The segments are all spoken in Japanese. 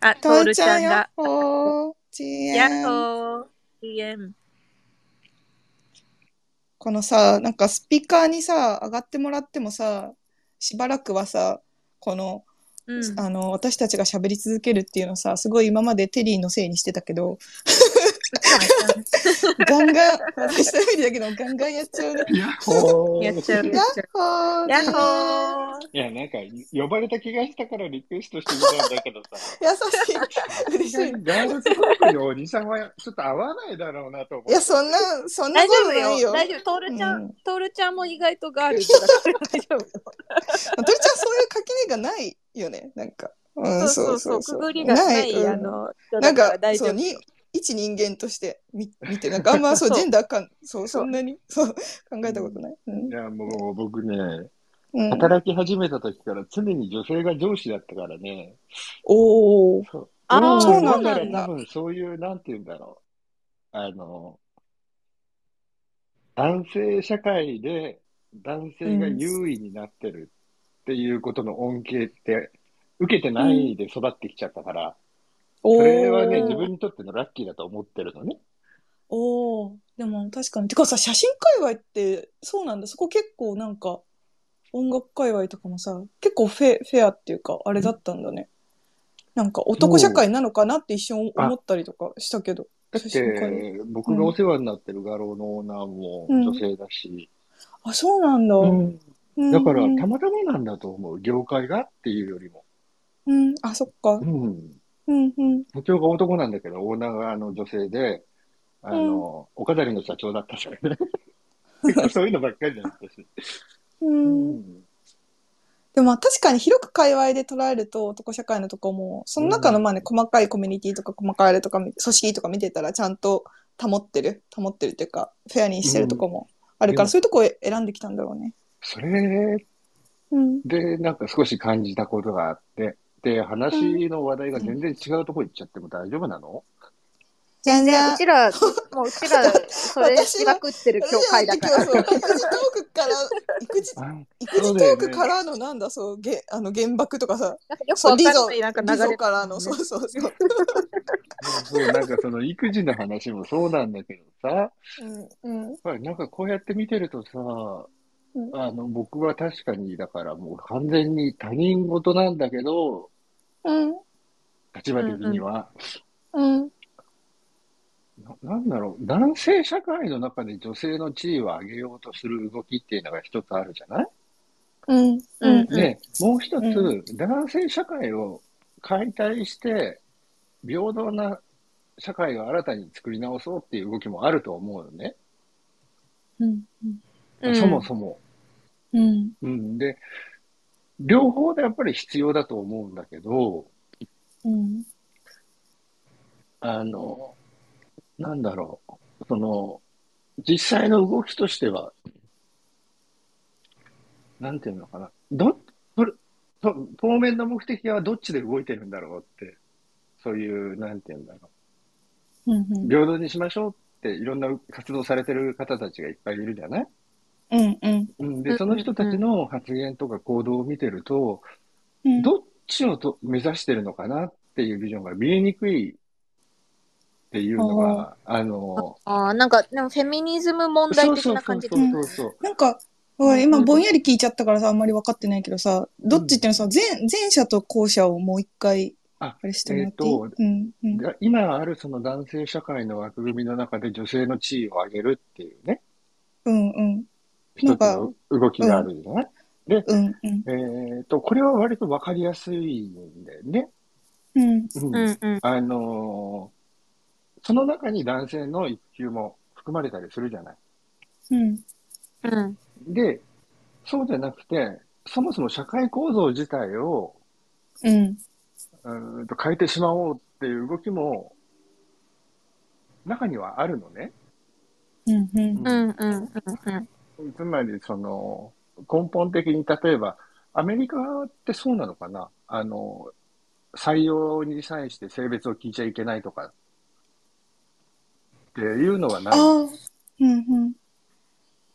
あ、トールちゃんが。ほー、ちやっ。ほー。このさ、なんかスピーカーにさ、上がってもらってもさ、しばらくはさ、この、うん。あの、私たちが喋り続けるっていうのさ、すごい今までテリーのせいにしてたけど、ガンガン、私の意味だけど、ガンガンやっちゃうね。やっほーやっちゃう、やっやっちゃう。ほー、ー。いや、なんか、呼ばれた気がしたからリクエストしてみたんだけどさ。優しい。嬉しい。ガールズトークにおじさんはちょっと合わないだろうなと思って。いや、そんな、そんな大こと丈夫よ。ないよ。大丈夫。トールちゃうんん、トールちゃんも意外とガールズだから大丈夫。鳥ちゃんそういう垣根がないよね、なんか。うん、そうそうそう。くぐりがない、うんあの、人なんだか大丈夫。そうに一人間として見見てなんかあんまそうジェンダーかんそうそんなに？そう考えたことない？うんいや、もう僕ね、うん、働き始めた時から常に女性が上司だったからね。おお。そうあーそうなんだ多分そういう、なんて言うんだろう。あの、男性社会で男性が優位になってるっていうことの恩恵って受けてないで育ってきちゃったから、おそれはね、ー自分にとってのラッキーだと思ってるのね。おお。でも確かに。てかさ、写真界隈ってそうなんだ。そこ結構なんか音楽界隈とかもさ、結構フェフェアっていうかあれだったんだね。なんか男社会なのかなって一瞬思ったりとかしたけど。だって、僕がお世話になってる画廊のオーナーも女性だし、あ、そうなんだ。うんうんだからうんたまたまなんだと思う。業界がっていうよりも。うん、あ、そっかう。ん。うん、うん。社長が男なんだけど、オーナーがあの女性で、あの、お飾りの社長だったんだよね。結 構そういうのばっかりだったし。う。うんでもまあ確かに広く界隈で捉えると男社会のとこも、その中のまあね、細かいコミュニティとか細かいあれとか見、組織とか見てたらちゃんと保ってる、保ってるっていうか、フェアにしてるとこもあるから、うんそういうとこを選んできたんだろうね。それうん。で、なんか少し感じたことがあって、で、話の話題が全然違うとこ行っちゃっても大丈夫なの？全ねうちら、もううちら、それしまくってる今日回だから。育児トークから、育児、あ育児トークからのなんだ、そう、げあの原爆とかさ、なんかよくそう、わリゾ、かんないなんかリ流れゾからの、そうそうそう。そう、なんかその育児の話もそうなんだけどさ、うん、うん。やっぱりなんかこうやって見てるとさ、うんあの、僕は確かに、だからもう完全に他人事なんだけど、うん、立場的には、うん。ななんだろう、男性社会の中で女性の地位を上げようとする動きっていうのが一つあるじゃない？うん、うん。で、もう一うつ、男性社会を解体して、平等な社会を新たに作り直そうっていう動きもあると思うのね。うん、うん。そもそも。うん。うん。で、両方でやっぱり必要だと思うんだけど、うん。あの、なんだろう。その、実際の動きとしては、なんていうのかな。ど、それ、と当面の目的はどっちで動いてるんだろうって、そういう、なんていうんだろうん、う。平等にしましょうっていろんな活動されてる方たちがいっぱいいるじゃない？うん、うん。うん。で、その人たちの発言とか行動を見てると、うんどっちをと目指してるのかなっていうビジョンが見えにくいっていうのが、あの、ああ、なんか、でもフェミニズム問題的な感じでそうそうそうそう。なんか、今ぼんやり聞いちゃったからさ、あんまり分かってないけどさ、どっちっていうのさ、前、前者と後者をもう一回、ああれしてもらっていい、えーとうん、うん。で今あるその男性社会の枠組みの中で女性の地位を上げるっていうね、うん、うん。一つの動きがあるじゃない、うん、うん。えっと、これは割とわかりやすいんだよね。うん、うんうんうん。あのーその中に男性の育休も含まれたりするじゃない。うん。うん。で、そうじゃなくて、そもそも社会構造自体をうん。うーんと変えてしまおうっていう動きも中にはあるのね。うん、うん。うんうんうんうん。つまり、その、根本的に、例えば、アメリカってそうなのかな？あの、採用に際して性別を聞いちゃいけないとか、っていうのはない？うん、うん。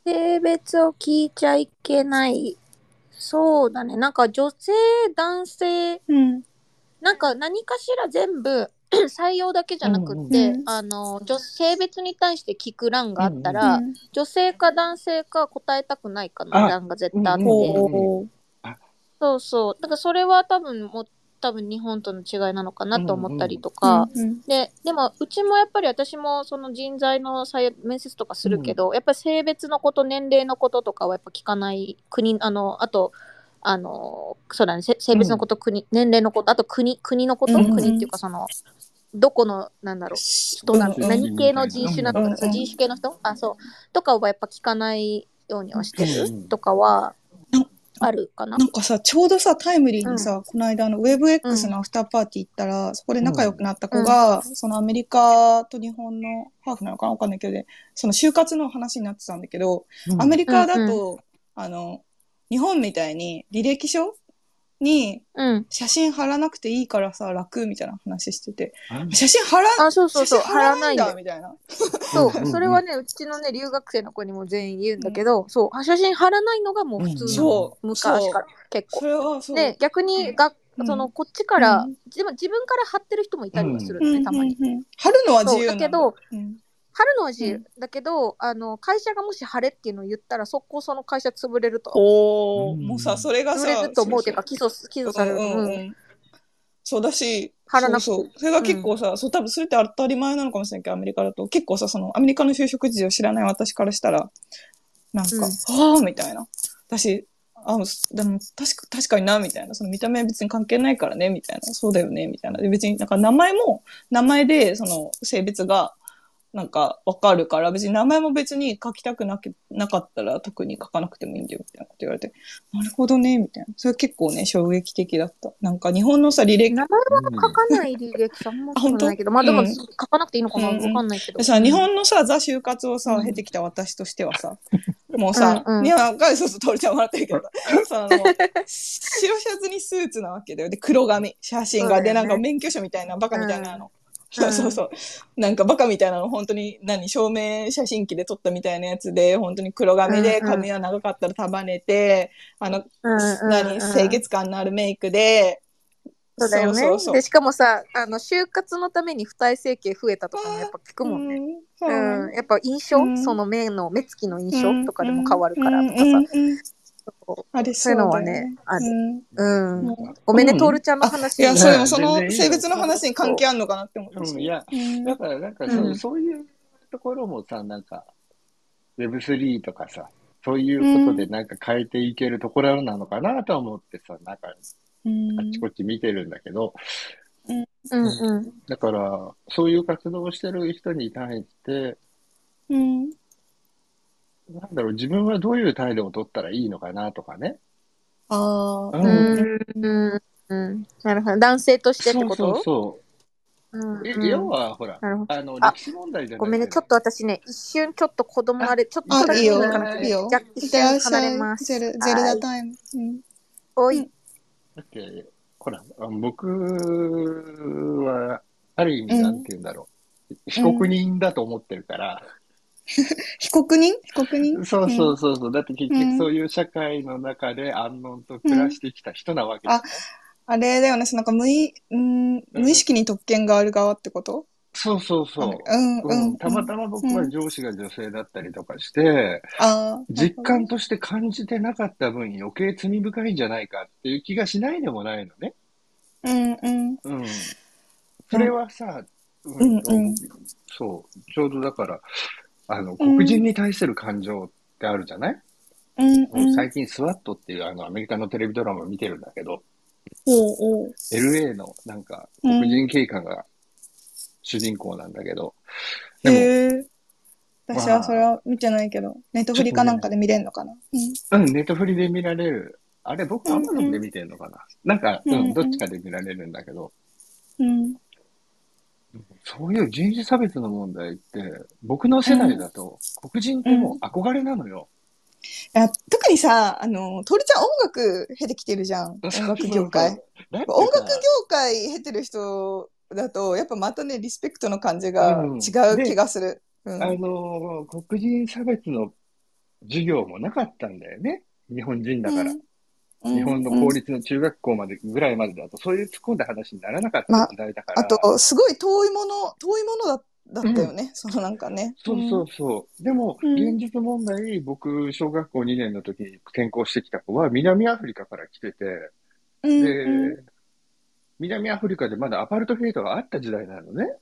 性別を聞いちゃいけない。そうだね。なんか女性、男性うん。なんか何かしら全部 採用だけじゃなくって、うんうんあの女性別に対して聞く欄があったら、うん女性か男性か答えたくないかのあ欄が絶対あって、うん。そうそう。だからそれは多分もう多分日本との違いなのかなと思ったりとか、うんででもうちもやっぱり私もその人材の採面接とかするけど、やっぱり性別のこと年齢のこととかはやっぱ聞かない国あのあとあのそうだね。せ性別のこと、国年齢のことあと国国のこと、うん。うん国っていうかそのどこのなんだろう。人なの、うん。何系の人種なのか、人種系の人？あそう。とかはやっぱ聞かないようにはしてる。うん。とかはうんあるかな。なんかさ、ちょうどさ、タイムリーにさ、この間、あの、WebX のアフターパーティー行ったら、そこで仲良くなった子が、そのアメリカと日本のハーフなのかなわかんないけどね、その就活の話になってたんだけど、アメリカだと、あの、日本みたいに履歴書にうん。写真貼らなくていいからさ、楽みたいな話してて、うん写真貼ら、あ、そうそうそう、写真貼らないんだだみたいな。そううんうんうん。それはね、うちのね、留学生の子にも全員言うんだけど、そう、写真貼らないのがもう普通うん。の、そう。昔から結構。それはそう。で、逆にが、うん。その、こっちから、うん。でも自分から貼ってる人もいたりはするのね、うん。うんたまに。うん。貼るのは自由なんだ。そうだけど、うん貼るのは自由。うんだけど、あの、会社がもし貼れっていうのを言ったら、速攻その会社潰れると。おー、うんもうさ、それがさ、潰れると思うっていうか、起訴、起訴される。うんうんうんうんそうだし、貼らなくてそうそう。それが結構さ、そう、多分それって当たり前なのかもしれないけど、アメリカだと、結構さ、その、アメリカの就職事情を知らない私からしたら、なんか、うんはぁ、みたいな。私、あ、でも、確か、確かにな、みたいな。その見た目は別に関係ないからね、みたいな。そうだよね、みたいな。で、別になんか名前も、名前で、その、性別が、なんか、わかるから、別に名前も別に書きたくなけなかったら、特に書かなくてもいいんだよ、みたいなこと言われて、なるほどね、みたいな。それ結構ね、衝撃的だった。なんか、日本のさ、履歴名前は書かない履歴書あんま書かないけど、まあでも、うん書かなくていいのかなわうんかんないけど。でさ、日本のさ、ザ就活をさ、うん経てきた私としてはさ、もうさ、うんうん日本が、そうそう、通りちゃんもらってるけどさ、その、白シャツにスーツなわけだよ。で、黒髪、写真が、で、なんか免許証みたいな、バカみたいなの。うん。そうそう。そう。なんかバカみたいなの、本当に、何、証明写真機で撮ったみたいなやつで、本当に黒髪で、髪は長かったら束ねて、あの、何、清潔感のあるメイクで、そうだよね。そうそうで、しかもさ、あの、就活のために二重整形増えたとかもやっぱ聞くもんね。うん。うん、やっぱ印象、うん。その目の、目つきの印象とかでも変わるからとかさ、うんあれそういうのはね、ある。うん。うん。ごめんね、うんトールちゃんの話。いや、にそれねもその性別の話に関係あるのかなって思ってうん、いや、うん。だからなんかそう,、うん。そういうところもさ、なんか、Web3 とかさ、そういうことでなんか変えていけるところなのかなと思ってさ、なんかうんあっちこっち見てるんだけど、うん。うん。だから、そういう活動をしてる人に対して、うんなんだろう、自分はどういう態度を取ったらいいのかなとかね。ああ、ううんん。うん。なるほど。男性としてってそうこと？そうそうんう。えうん要は、ほら、なるほど。あの、あ歴史問題じゃなごめんね、ちょっと私ね、一瞬ちょっと子供あれ、ちょっとだけあいいよいいかな。いいよじゃあ一瞬離れます。ゼル、ゼルダタイム。うんおい。だって、ほら、僕は、ある意味、うんなんて言うんだろう。被告人だと思ってるから、被告人？被告人？そうそうそうそう。だって結うん局そういう社会の中で安穏と暮らしてきた人なわけじゃんああれだよね、そのなんか無意、うん、無意識に特権がある側ってこと？そうそうそう。うん、ううん。ん、たまたま僕は上司が女性だったりとかして、ああ。実感として感じてなかった分余計罪深いんじゃないかっていう気がしないでもないのね。うん、うん。うん。それはさ、ううんうんそう、ちょうどだから、あの、黒人に対する感情ってあるじゃない、うん、うん。最近スワットっていうあのアメリカのテレビドラマを見てるんだけど、おうおう LA のなんか黒人警官が主人公なんだけど、でへえ。私まあはそれは見てないけど、ネットフリかなんかで見れんのかな？うん。も、うん、ネットフリで見られる。あれ、僕アマゾンで見てるのかな、なんか、ううんうんん、どっちかで見られるんだけど、うん。そういう人種差別の問題って、僕の世代だと、黒人ってもう憧れなのよ。いや特にさ、あの、トールちゃん音楽経てきてるじゃん。音楽業界。音楽業界経てる人だと、やっぱまたね、リスペクトの感じがうん違う気がする。うん。あの、黒人差別の授業もなかったんだよね。日本人だから。うん日本の公立の中学校までぐらいまでだと、そういう突っ込んだ話にならなかった時代だから。あと、すごい遠いもの、遠いものだだったよね。そのなんかね。そうそうそう。でも、うん現実問題、僕、小学校2年の時に転校してきた子は、南アフリカから来てて、うん。で、うん南アフリカでまだアパルトヘイトがあった時代なのね。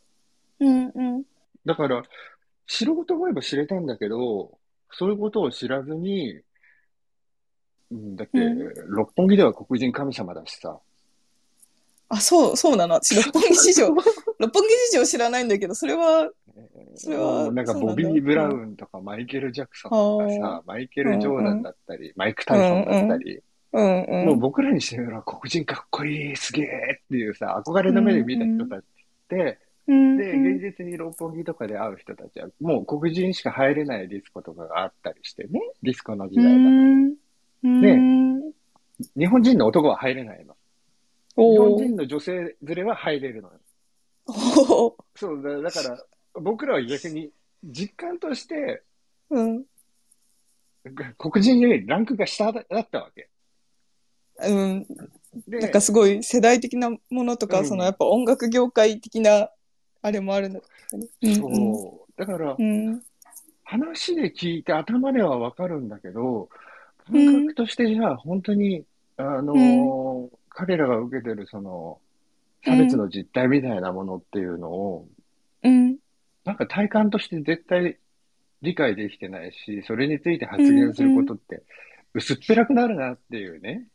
うん。うん。だから、知ろうと思えば知れたんだけど、そういうことを知らずに、うん、だって、う六本木では黒人神様だしさ。あ、そう、そうなの？私、六本木市場、六本木市場知らないんだけど、それは、それはなんかボビー・ブラウンとかマイケル・ジャクソンとかさ、マイケル・ジョーダンだったり、マイク・タイソンだったり、うんうん。もう僕らにしてみれば黒人かっこいい、すげえっていうさ、憧れの目で見た人たちって、うんで、現実に六本木とかで会う人たちは、もう黒人しか入れないディスコとかがあったりしてね、ディスコの時代だと。うん。うん。日本人の男は入れないの。日本人の女性連れは入れるのよ。そうだ、だから、僕らは逆に実感として、うん。黒人よりランクが下だったわけ。うん。で、なんかすごい世代的なものとか、うんそのやっぱ音楽業界的な、あれもあるんだけどね。そう。だから、うん。話で聞いて頭ではわかるんだけど、感覚としてじゃあ本当に、あのー彼らが受けてるその、差別の実態みたいなものっていうのを、うん。なんか体感として絶対理解できてないし、それについて発言することって薄っぺらくなるなっていうね。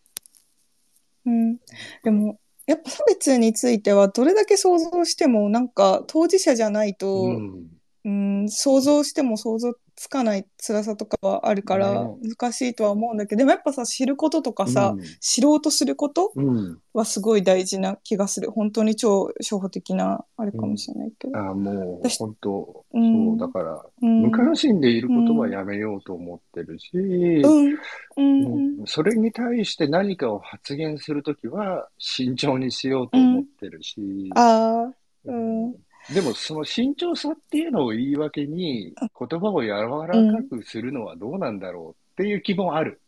うん。でも、やっぱ差別についてはどれだけ想像しても、なんか当事者じゃないと、うん。うん、想像しても想像つかない辛さとかはあるからね難しいとは思うんだけど、でもやっぱさ、知ることとかさ、うん知ろうとすることうん。はすごい大事な気がする。本当に超初歩的なあれかもしれないけど。あもう私本当、うんそう、だから、うん無関心でいることはやめようと思ってるし、うん。うん。うんそれに対して何かを発言するときは慎重にしようと思ってるし、ああ、うんでもその慎重さっていうのを言い訳に言葉を柔らかくするのはどうなんだろうっていう気もある。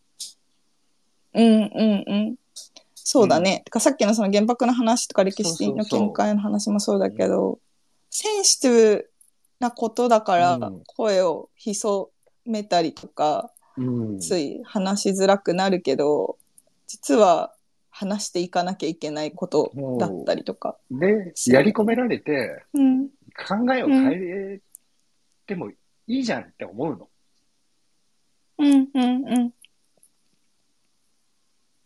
うんうんうん。そうだね。てかさっきのその原爆の話とか歴史の見解の話もそうだけど、センシティブなことだからうん声を潜めたりとか、うん。つい話しづらくなるけど、実は話していかなきゃいけないことだったりとか。で、やり込められてうん。考えを変えてもいいじゃんって思うの。うんうんうん。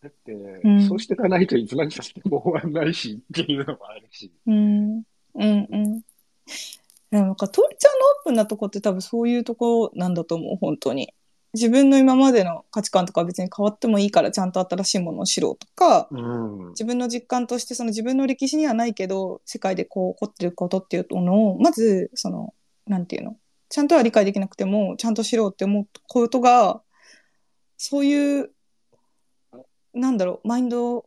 だって、んそうしていかないといつまでたっても終わんないしっていうのもあるし。うん。うんうん。なんか、トーリちゃんのオープンなとこって多分そういうとこなんだと思う、本当に。自分の今までの価値観とかは別に変わってもいいからちゃんと新しいものを知ろうとか、うん。自分の実感としてその自分の歴史にはないけど、世界でこう起こってることっていうのを、まず、その、なんていうの？ちゃんとは理解できなくても、ちゃんと知ろうって思うことが、そういう、なんだろう、マインド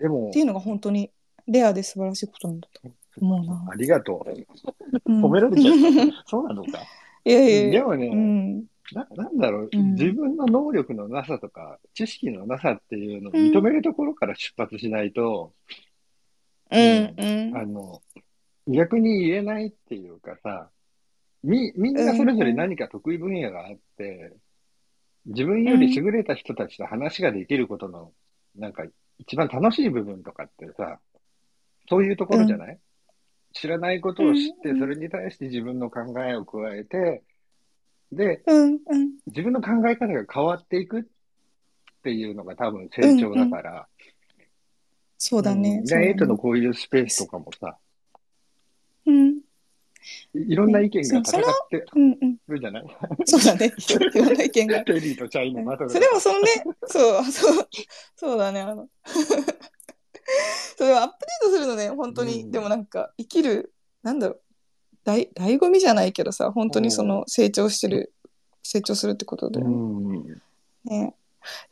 でもってい、うのが本当にレアで素晴らしいことなんだと思うな。ありがとう。うん褒められちゃった。そうなのか。いやいやいや。でもね、うん。な、なんだろう、うん。自分の能力のなさとか、知識のなさっていうのを認めるところから出発しないと、うん。うん。あの、逆に言えないっていうかさ、み、みんなそれぞれ何か得意分野があって、自分より優れた人たちと話ができることの、なんか一番楽しい部分とかってさ、そういうところじゃない、知らないことを知って、うん。それに対して自分の考えを加えて、で、うん。うん。自分の考え方が変わっていくっていうのが多分成長だから。そうだねん。そうだねでエイトのこういうスペースとかもさ、うん。いいろんな意見が戦ってうん。うん。るじゃない？そうだね。いろんな意見が。テリーとチャイのバトルそれもそのね、そう、そう、そうだね、あの。それをアップデートするのね、本当に。うんでもなんか、生きる、なんだろう、だい醍醐味じゃないけどさ、本当にその成長してる、成長するってことだよね。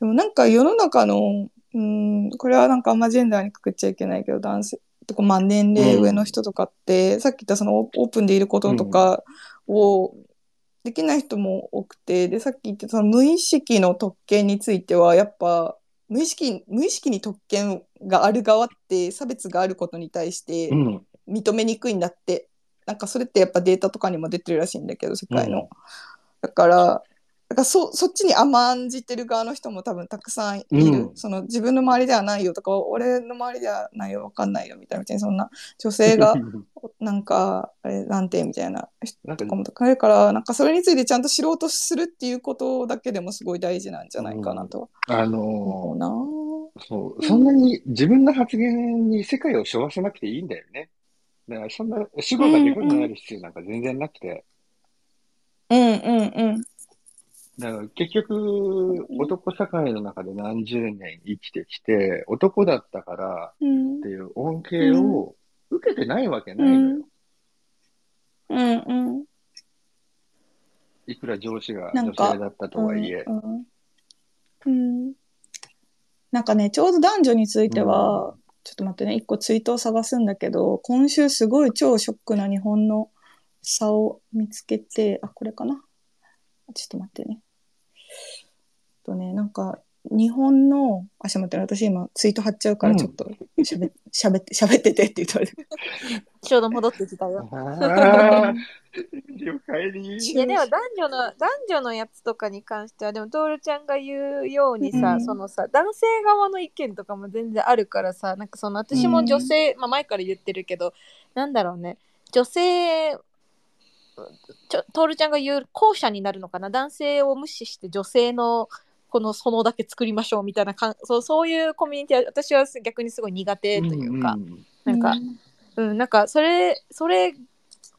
でもなんか世の中の、うん、これはなんかあんまジェンダーにくくっちゃいけないけど、男性とか、まあ年齢上の人とかって、さっき言ったそのオオープンでいることとかをできない人も多くて、で、さっき言ったその無意識の特権については、やっぱ無意識無意識に特権がある側って差別があることに対してうん。認めにくいんだって、なんかそれってやっぱデータとかにも出てるらしいんだけど世界の、うん。だからだからそそっちに甘んじてる側の人も多分たくさんいる、うん。その自分の周りではないよとか俺の周りではないよわかんないよみたいな別にそんな女性が なんかあれなんてみたいな人とかもとかいるからなんかそれについてちゃんと知ろうとするっていうことだけでもすごい大事なんじゃないかなと。あ思うのな。ーそう、そんなに自分の発言に世界を背負わせなくていいんだよね。だからそんな主語がでかくなる必要なんか全然なくて。うんうんうん。だから結局、男社会の中で何十年生きてきて、男だったからうんっていう恩恵を受けてないわけないのよ。うん。うんいくら上司が女なんか性だったとはいえ。うんうん。なんかねちょうど男女については、ちょっと待ってね。一個ツイートを探すんだけど今週すごい超ショックな日本の差を見つけてあこれかな？ちょっと待ってね。とねなんか日本のあちょっと待ってね私今ツイート貼っちゃうからうん。ちょっとしゃべ喋って喋っててって言ったら。ちょうど戻ってきたよ。ああ、了解に。いやでも男女の男女のやつとかに関してはでもトールちゃんが言うようにさ、うん。そのさ男性側の意見とかも全然あるからさなんかその私も女性、まあ、前から言ってるけどなんだろうね。女性ちょトールちゃんが言う後者になるのかな。男性を無視して女性のこの園だけ作りましょうみたいなかんそうそういうコミュニティは私は逆にすごい苦手というか、んなんか、うん、なんかそれそれ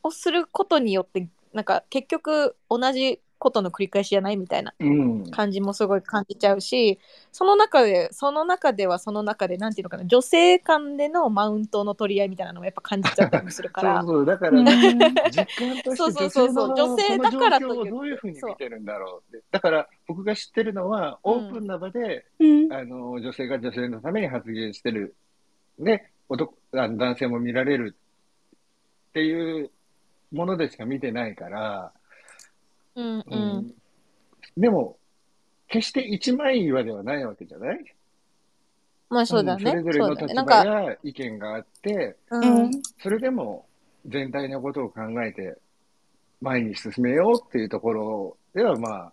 をすることによってなんか結局同じことの繰り返しじゃないみたいなうん。感じもすごい感じちゃうしその中でその中ではその中でなんていうのかな女性間でのマウントの取り合いみたいなのもやっぱ感じちゃったりもするからそうそう、だかうんらね、実感とそうしてそうそうそう女性の女性だからといってこの状況をどういうふうに見てるんだろうって。だから僕が知ってるのは、オープンな場で、うんあの、女性が女性のために発言してる。で、男、あの男性も見られるっていうものでしか見てないから、うんでも、決して一枚岩ではないわけじゃない？まあそうだね、ん。それぞれの立場や意見があって、それでも全体のことを考えて前に進めようっていうところでは、ま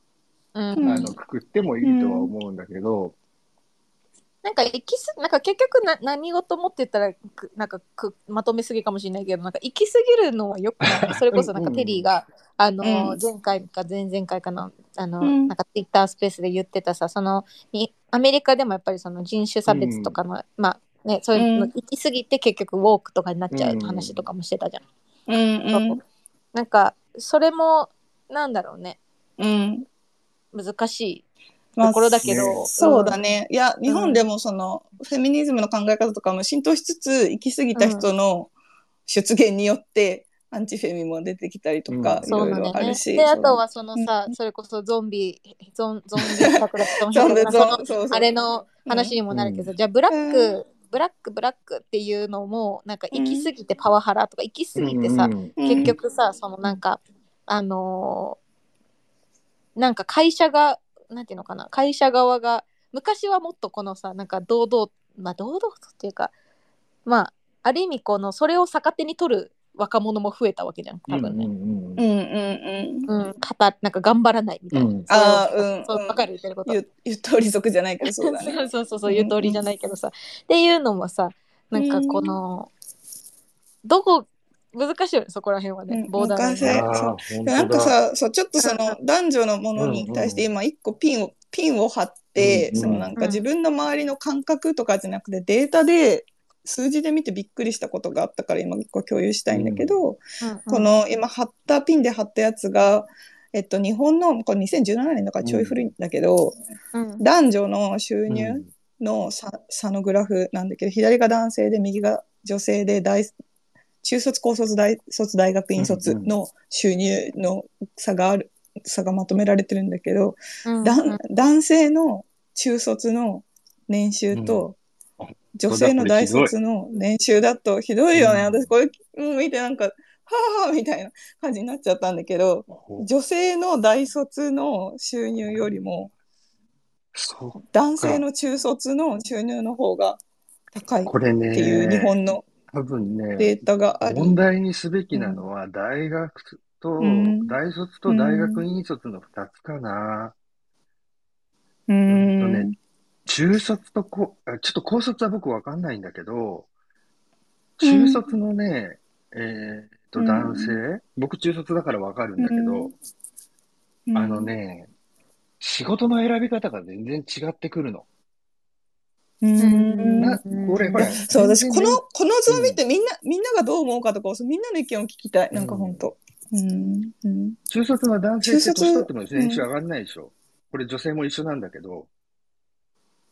うんあ、うん。あの、くくってもいいとは思うんだけど、なんか行きすなんか結局な何事もって言ったらくなんかくまとめすぎかもしれないけどなんか行き過ぎるのはよくない。それこそなんかテリーが、あのうん。前回か前々回かのあの、うん。なんかツイッタースペースで言ってたさそのにアメリカでもやっぱりその人種差別とかの、まあねそういうのうん。行き過ぎて結局ウォークとかになっちゃううん。話とかもしてたじゃん。うんうん。なんかそれもなんだろうね。うん。難しい。まあところだけど、ねそうだね。いや、日本でもその、フェミニズムの考え方とかも浸透しつつ、行き過ぎた人の出現によって、アンチフェミも出てきたりとか、うん。いろいそうなんだよね。ろあるし。で、あとはそのさ、うそれこそゾンビ、ゾンゾンビ桜かもし そう、れあれの話にもなるけど、じゃあブラック、ブラックブラックっていうのもなんか行き過ぎてパワハラとか行き過ぎてさ、うんうん。うん。結局さそのなんかあのーなんか会社がなんていうのかな会社側が昔はもっとこのさなんか堂々まあ堂々とっていうかまあある意味このそれを逆手に取る若者も増えたわけじゃん多分ね。うんうんうんうんうん。うん、語なんか頑張らないみたいな。うんあーうんそうわかる言ってること。ゆゆとり族じゃないけど、そうだね。そうそうそうそう言う通りじゃないけどさ、っていうのもさなんかこの、どこ難しいよねそこら辺はね、うんボーダーラインなん。かさ、そう、ちょっとその男女のものに対して今一個ピンを、ピンを張って、うんそのなんかうん。自分の周りの感覚とかじゃなくてデータで数字で見てびっくりしたことがあったから今一個共有したいんだけど、うん。この今貼ったピンで貼ったやつが、えっと日本の、これ2017年だからちょい古いんだけど、うん。男女の収うん入の差差のグラフなんだけど、左が男性で右が女性で大中卒高卒大卒大学院卒の収入の差がある差がまとめられてるんだけど、うんだん男性の中卒の年収と、うん。あ女性の大卒の年収だとひどいよね、うん。私これうん見てなんかはあはあみたいな感じになっちゃったんだけど女性の大卒の収入よりも。男性の中卒の収入の方が高いっこれね、ていう日本の多分ね、データがあり。問題にすべきなのは、大学と、うん大卒と大学院卒の二つかな。ううんんとね中卒とこ、あちょっと高卒は僕わかんないんだけど、中卒のね、えーっと、うん男性、僕中卒だからわかるんだけど、うんあのね、仕事の選び方が全然違ってくるの。うんな、これ、ほら、そう、私、全然この、この図を見てみんな、みんながどう思うかとか、みんなの意見を聞きたい。なんか本当うん。うん。中卒の男性って中卒年取っても年収上がんないでしょ。これ女性も一緒なんだけど、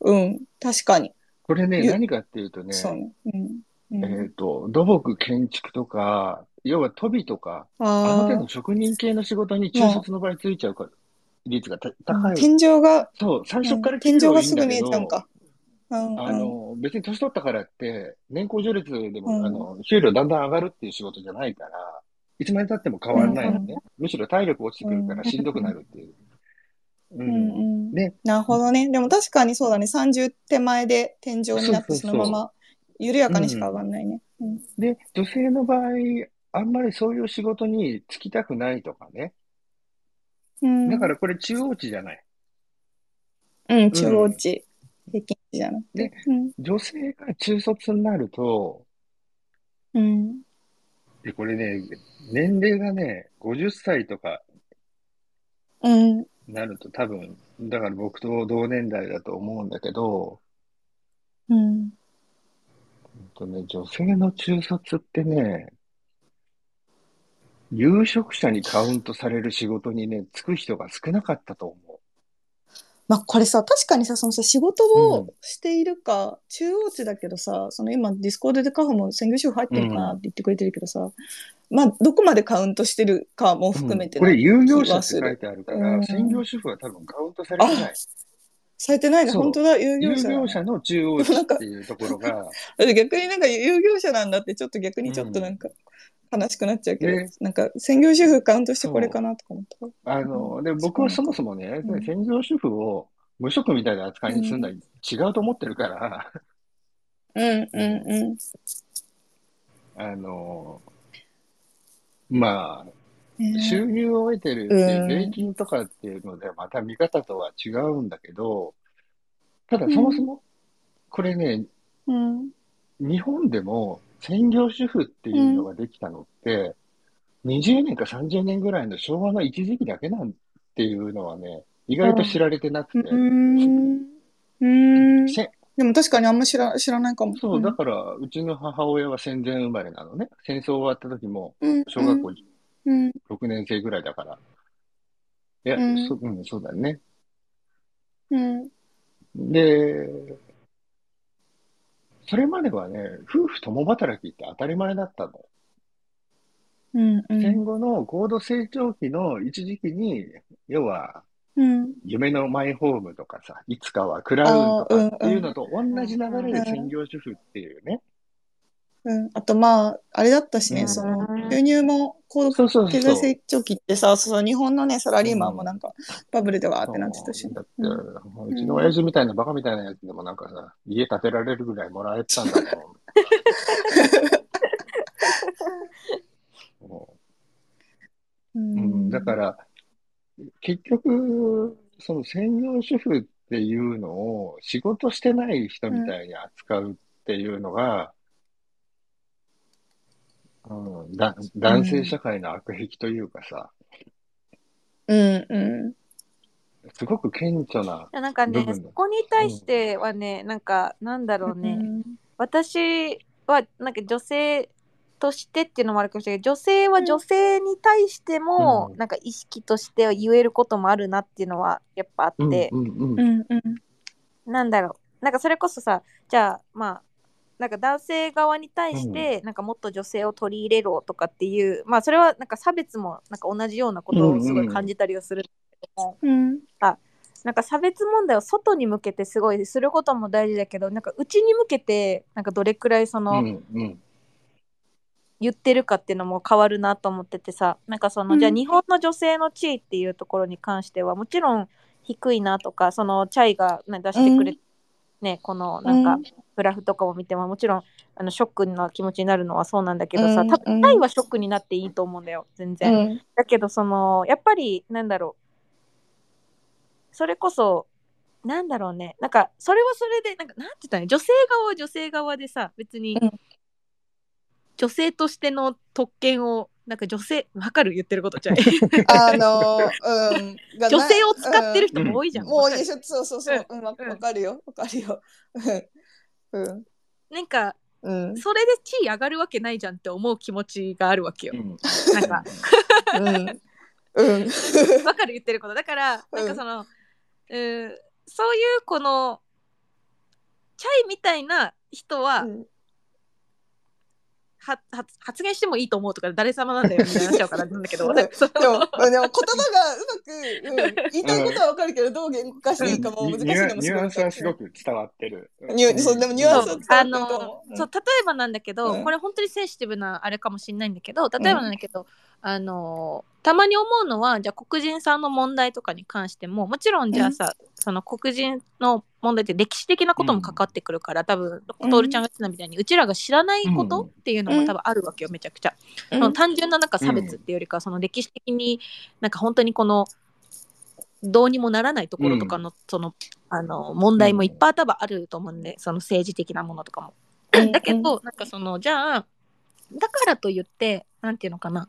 うん。確かに。これね、ゆ何かっていうとね、そうね。うん。うんえっと、土木建築とか、要は飛びとか、あのあ手の職人系の仕事に中卒の場合ついちゃうから、率が高い。天井が、そう、最初から天井がすぐ見えちゃうんか。うん。あの、別に年取ったからって、年功序列でも、うんあの、給料だんだん上がるっていう仕事じゃないから、いつまで経っても変わらないのね。むしろ体力落ちてくるからしんどくなるっていう。う。うんんうん。ね、なるほどね。でも確かにそうだね。30手前で天井になってそのまま緩やかにしか上がんないね。うん。で、女性の場合、あんまりそういう仕事に就きたくないとかね。うん。だからこれ中央値じゃない。うん、中央値。平じゃなくて。でうん。女性が中卒になると、うん。で、これね、年齢がね、50歳とかうん。なると多分、だから僕と同年代だと思うんだけど、うん。うんとね、女性の中卒ってね、有職者にカウントされる仕事にね、就く人が少なかったと思う。まあこれさ、確かにさ、そのさ、仕事うんをしているか、中央値だけどさ、その今ディスコードでカフも専業主婦入ってるかなって言ってくれてるけどさ、まあどこまでカウントしてるかも含めてこれ、な有有業者って書いてあるかうら、ん。専業主婦は多分カウントされてない。されてないね。そう本当だ、有業有者だね。業者の中央値っていうところが、逆になんか有業者なんだってちょっと逆にちょっとなんか悲しくなっちゃうけど、ねなんか専業主婦カウントしてこれかなとか思った。あの、で、僕はそもそもねうん、専業主婦を無職みたいな扱いにするのは違うと思ってるから、うんうんうん。あの、まあ、ね収入を得てる税金とかっていうので、また見方とは違うんだけど、ただそもそも、これね、うん。日本でも専業主婦っていうのができたのって、20年か30年ぐらいの昭和の一時期だけなんっていうのはね、意外と知られてなくて、うん。うん。せでも確かにあんま知ら知らないかも。そう、だから、うちの母親は戦前生まれなのね。戦争終わった時も、うん。小学校うん6年生ぐらいだから。いや、うんそ、うん、そうだね。うんで、それまではね、夫婦共働きって当たり前だったの。うんうん戦後の高度成長期の一時期に、要は、うん夢のマイホームとかさ、いつかはクラウンとかっていうのと同じ流れで専業主婦っていうね。うん。あとまああれだったしね、うん。その収入も高度経済。成長期ってさ、そう日本のねサラリーマンもなんかバブルではってなってたし。だって、うちの親父みたいなバカみたいなやつでもなんかさ、家建てられるぐらいもらえてたんだも。うん、だから、結局、その専業主婦っていうのを仕事してない人みたいに扱うっていうのが、うん、だ男性社会の悪癖というかさ、うんうすごく顕著な、なんかね部分、そこに対してはね、なんか、なんだろうね。ん。私は、なんか女性としてっていうのもあるかもしれないけど、女性は女性に対しても、うん。なんか意識として言えることもあるなっていうのは、やっぱあって、うんうん。うんうん。うん。なんだろう。なんかそれこそさ、じゃあ、まあ、なんか男性側に対して、なんかもっと女性を取り入れろとかっていう、まあそれはなんか差別もなんか同じようなことをすごい感じたりはするんだけども、うん。なんか差別問題を外に向けてすごいすることも大事だけど、なんか内に向けて、なんかどれくらいその、うんうん。言ってるかっていうのも変わるなと思っててさなんかその、うんじゃあ日本の女性の地位っていうところに関してはもちろん低いなとかそのチャイが、ね、出してくれ、ねこのなんか、うんグラフとかを見てももちろんあのショックな気持ちになるのはそうなんだけどさ、うん多分チャイはショックになっていいと思うんだよ全う然。ん。だけどそのやっぱりなんだろうそれこそなんだろうねなんかそれはそれでなんかなんて言ったらいい女性側は女性側でさ別に、うん女性としての特権をなんか女性わかる？言ってることじゃん あの、うん。女性を使ってる人も多いじゃん。もうわかるいいでしょ、そうそうそう。うん、わうんわかるよ。わかるよ。うん。うん。なんかうん。それで地位上がるわけないじゃんって思う気持ちがあるわけよう。んなんかうん。うん。わかる言ってることだからなんかその、うーそういうこのチャイみたいな人は、はは発言してもいいと思うとか誰様なんだよみたいになっちゃうからなんだけど。でも、でも言葉がうまく、うん、言いたいことはわかるけど、どう言語化していいかも難しいニュアのもニュアンスはすごく。く伝わってる。ニュそうでもニュアンスは伝わってあのると思う。そう例えばなんだけど、うん。これ本当にセンシティブなあれかもしれないんだけど例えばなんだけど、あのたまに思うのはじゃあ黒人さんの問題とかに関してももちろんじゃあさ、その黒人の問題って歴史的なことも関わってくるから、多分うん。トールちゃんが言ってたみたいにうちらが知らないことっていうのも多分あるわけよめちゃくちゃ。うん。その単純ななんか差別っていうよりかはその歴史的になんか本当にこのどうにもならないところとかの,、そのあの問題もいっぱい多分あると思うんでその政治的なものとかも。うん。だけどなんかそのじゃあだからといってなんていうのかな。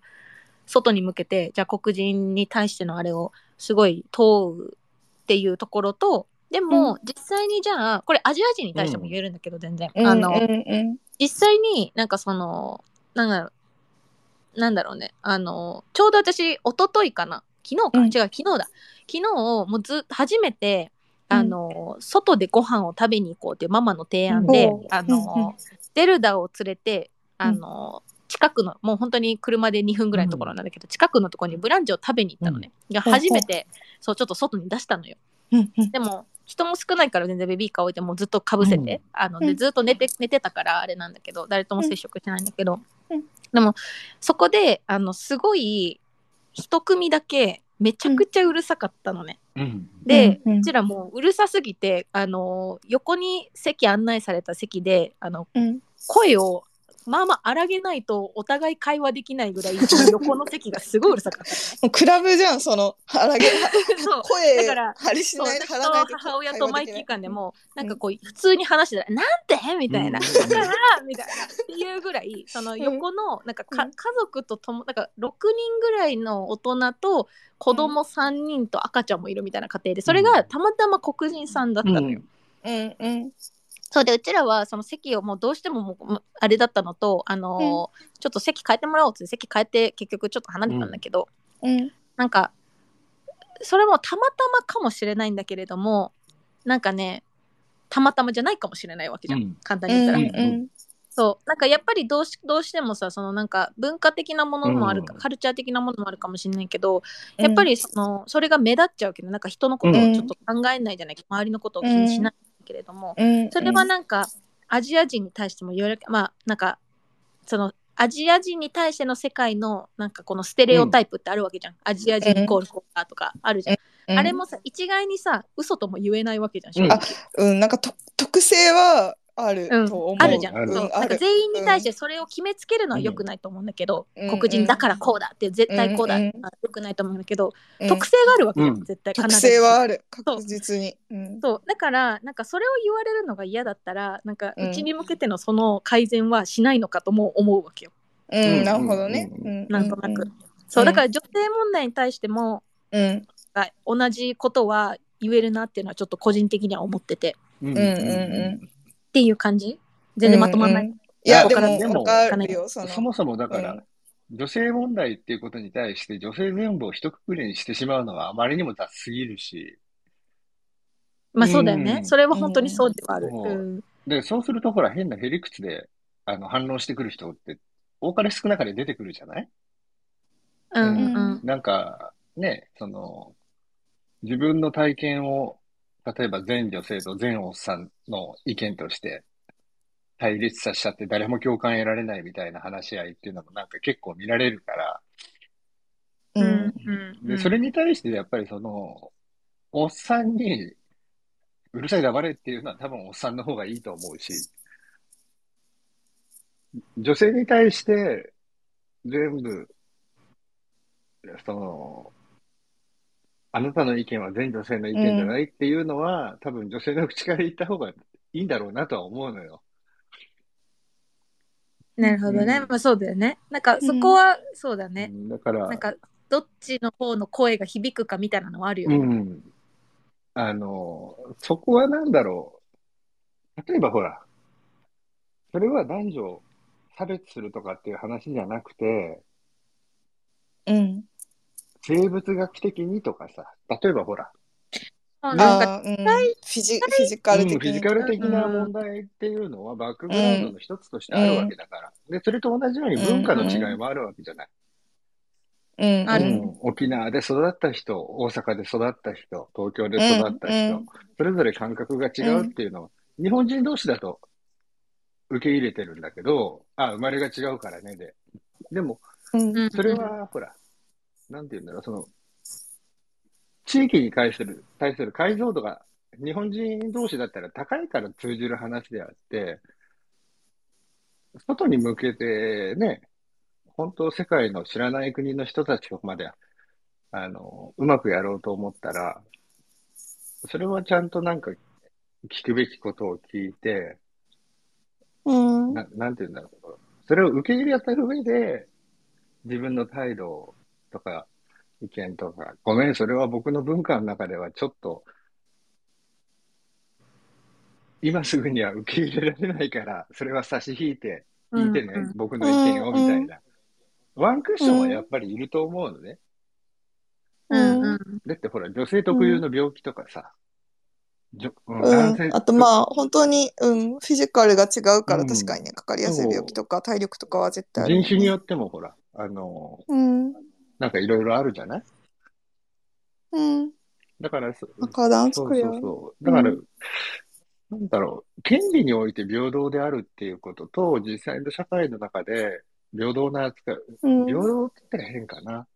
外に向けてじゃあ黒人に対してのあれをすごい問うっていうところとでも、実際にじゃあこれアジア人に対しても言えるんだけど、全然、うん。あの、うん。うん。実際になんかそのなんだろうなんだろうね。あのちょうど私一昨日かな。昨日か、うん。違う昨日だ。昨日もうずっと初めてあの、外でご飯を食べに行こうっていうママの提案で、うんあうんうん。の、ゼルダを連れてあの、近くのもう本当に車で2分ぐらいのところなんだけど、近くのところにブランチを食べに行ったのね、いやうん初めてそうちょっと外に出したのよ。でも人も少ないから全然ベビーカー置いてもうずっとかぶせて、うん。あのうん。でずっと寝て寝てたからあれなんだけど誰とも接触してないんだけど、うん。でもそこであのすごい一組だけめちゃくちゃうるさかったのね。うん。で、うちらもううるさすぎてあの横に席案内された席であのうん。声をまあまあ荒げないとお互い会話できないぐらい横の席がすごいうるさかった。のね。もうクラブじゃん、その、腹げ、そう。声だから張りしない、そう私張らないと母親とマイキー間でもなんかうんこう普通に話してたら「なんて?」みたいな「うん。だから」みたいな。っていうぐらいその横のなんかかうん家族とともなんか6人ぐらいの大人と子供3人と赤ちゃんもいるみたいな家庭でそれがたまたま黒人さんだったのよ。うんうんそうでうちらはその席をもうどうしてももうもあれだったのとあのーちょっと席変えてもらおうって席変えて結局ちょっと離れたんだけど、うん。なんかそれもたまたまかもしれないんだけれどもなんかねたまたまじゃないかもしれないわけじゃん、うん。簡単に言ったら、うんうんそう。なんかやっぱりどうしどうしてもさそのなんか文化的なものもあるか、うん。カルチャー的なものもあるかもしれないけどやっぱりそのそれが目立っちゃうけどなんか人のことをちょっと考えないじゃない、周りのことを気にしないけれども、うんそれはなんかアジア人に対しても言われまあなんかそのアジア人に対しての世界のなんかこのステレオタイプってあるわけじゃん、アジア人イコールコーとかあるじゃん、うん。あれもさ一概にさ嘘とも言えないわけじゃん。正うん。直、うん。なんかと特性はあるうん。と思う。あるじゃん。そう。なんか全員に対してそれを決めつけるのは良くないと思うんだけど、うん。黒人だからこうだって絶対こうだ、うん。あ良くないと思うんだけど、うん。特性があるわけじゃん、うん。絶対特必ず。性はある。そう。確実に。うん。そう。だからなんかそれを言われるのが嫌だったらなんかうんうちに向けてのその改善はしないのかとも思うわけよ、うん。なるほどね。うん。うん。なんとなく、そう。だから女性問題に対してもうん。あ同じことは言えるなっていうのはちょっと個人的には思ってて。うんうんうんっていう感じ？全然まとまんない、うんうん。いやでもわかるよその。そもそもだから、うん。女性問題っていうことに対して女性全部を一括りにしてしまうのはあまりにも雑すぎるし、まあそうだよね、うん。それは本当にそうではある、で、そうするとほら変なへりくつであの反論してくる人って多かれ少なかれ出てくるじゃない？うんうん。うん。なんか、ね、その、自分の体験を、例えば全女性と全おっさんの意見として対立させちゃって誰も共感得られないみたいな話し合いっていうのもなんか結構見られるから、うんうん。で、それに対してやっぱりその、おっさんに、うるさい黙れっていうのは多分おっさんの方がいいと思うし、女性に対して全部、その、あなたの意見は全女性の意見じゃないっていうのは、多分女性の口から言った方がいいんだろうなとは思うのよ。なるほどね。うんまあそうだよね。なんかそこはそうだね。だから、なんかどっちの方の声が響くかみたいなのはあるよね。うん。あの、そこはなんだろう。例えばほら、それは男女を差別するとかっていう話じゃなくて、うん。生物学的にとかさ、例えばほら、そうなんかああ、うん。フィジ、フィジカルうん的に。フィジカル的な問題っていうのはバックグラウンドの一つとしてあるわけだから。で、それと同じように文化の違いもあるわけじゃない。うん。あるうん沖縄で育った人、大阪で育った人、東京で育った人、うんそれぞれ感覚が違うっていうのは、日本人同士だと受け入れてるんだけど、あ、生まれが違うからねで。でも、うん。うんそれは、ほら、なんて言うんだろう、その、地域に対する、対する解像度が、日本人同士だったら高いから通じる話であって、外に向けてね、本当世界の知らない国の人たちとまで、あの、うまくやろうと思ったら、それはちゃんとなんか聞くべきことを聞いて、うん。な、なんて言うんだろう。それを受け入れた上で、自分の態度とか、意見とか、ごめん、それは僕の文化の中ではちょっと、今すぐには受け入れられないから、それは差し引いて、聞いてね、うんうん僕の意見を、みたいな。ワンクッションはやっぱりいると思うのね。うんうんだってほら、女性特有の病気とかさ。あとまあ、本当に、うん、フィジカルが違うからうん確かにね、かかりやすい病気とか体力とかは絶対ある。人種によってもほら、あの、うん。なんかいろいろあるじゃない？うん。だからそ、体そう。そうそう。だから、うなんだろう、権利において平等であるっていうことと、実際の社会の中で平等な扱い、うん。平等って言ったら変かな？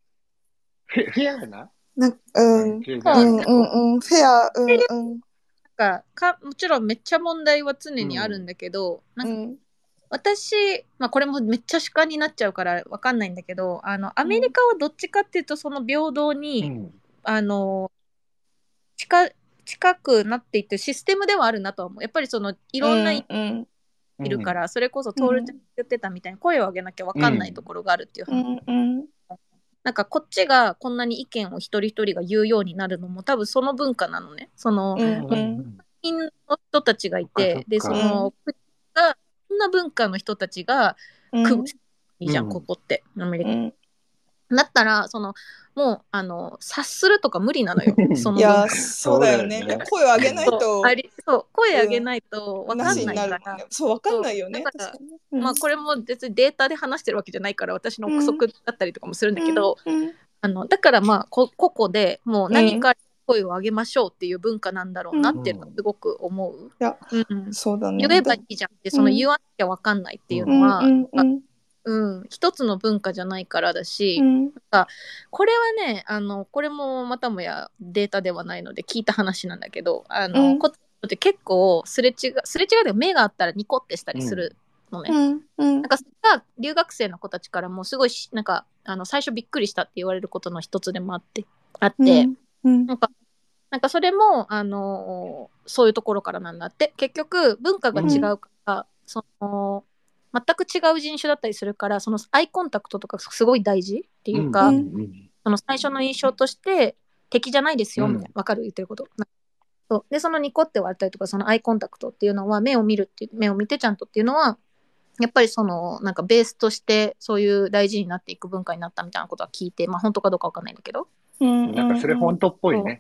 フェフェアな？なんかうん。うんうんあるけど、うん。フェア、うんうん。なんかかもちろんめっちゃ問題は常にあるんだけど、なんかうん。私、まあ、これもめっちゃ主観になっちゃうからわかんないんだけどあのアメリカはどっちかっていうとその平等に、うん。あの近近くなっていってるシステムではあるなとは思う。やっぱりそのいろんな意ういるから、それこそトールちゃんが言ってたみたいに声を上げなきゃわかんないところがあるっていうう話、んうん。なんかこっちがこんなに意見を一人一人が言うようになるのも多分その文化なのね。その、うんうん。民の人たちがいてでその国がそんな文化の人たちがうん。組むいいじゃん、うん。ここってアメリカ、うん。だったらそのもうあの察するとか無理なのよ。そのいやそうだよね。声を上げないそうとあ、りそう声上げないと分かなんないから、なるもんね。そう、わかんないよね。だから確かにね。まあこれも別にデータで話してるわけじゃないから私の憶測だったりとかもするんだけど、うん。うん。あのだからまあこ個々でもう何か声を上げましょうっていう文化なんだろうなっていうのはすごく思う。いやうん。そうだね。言えばいいじゃんってその言わなきゃ分かんないっていうのは、うん。一つの文化じゃないからだし、うん。これはねあのこれもまたもやデータではないので聞いた話なんだけどあの、うん。こって結構すれ違うすれ違いで目があったらニコってしたりするのね。うん。うん。なんかそれが留学生の子たちからもすごいしなんかあの最初びっくりしたって言われることの一つでもあってあって、うんなんかなんかそれもあのそういうところからなんだって。結局文化が違うから、その全く違う人種だったりするからそのアイコンタクトとかすごい大事っていうか、うん。うんその最初の印象として敵じゃないですようん。みたいな。わかる？言ってること。そう。でそのニコって割ったりとかそのアイコンタクトっていうのは目を見るっていう目を見てちゃんとっていうのはやっぱりそのなんかベースとしてそういう大事になっていく文化になったみたいなことは聞いてまあ本当かどうかわかんないんだけど。うんなんかそれ本当っぽいね。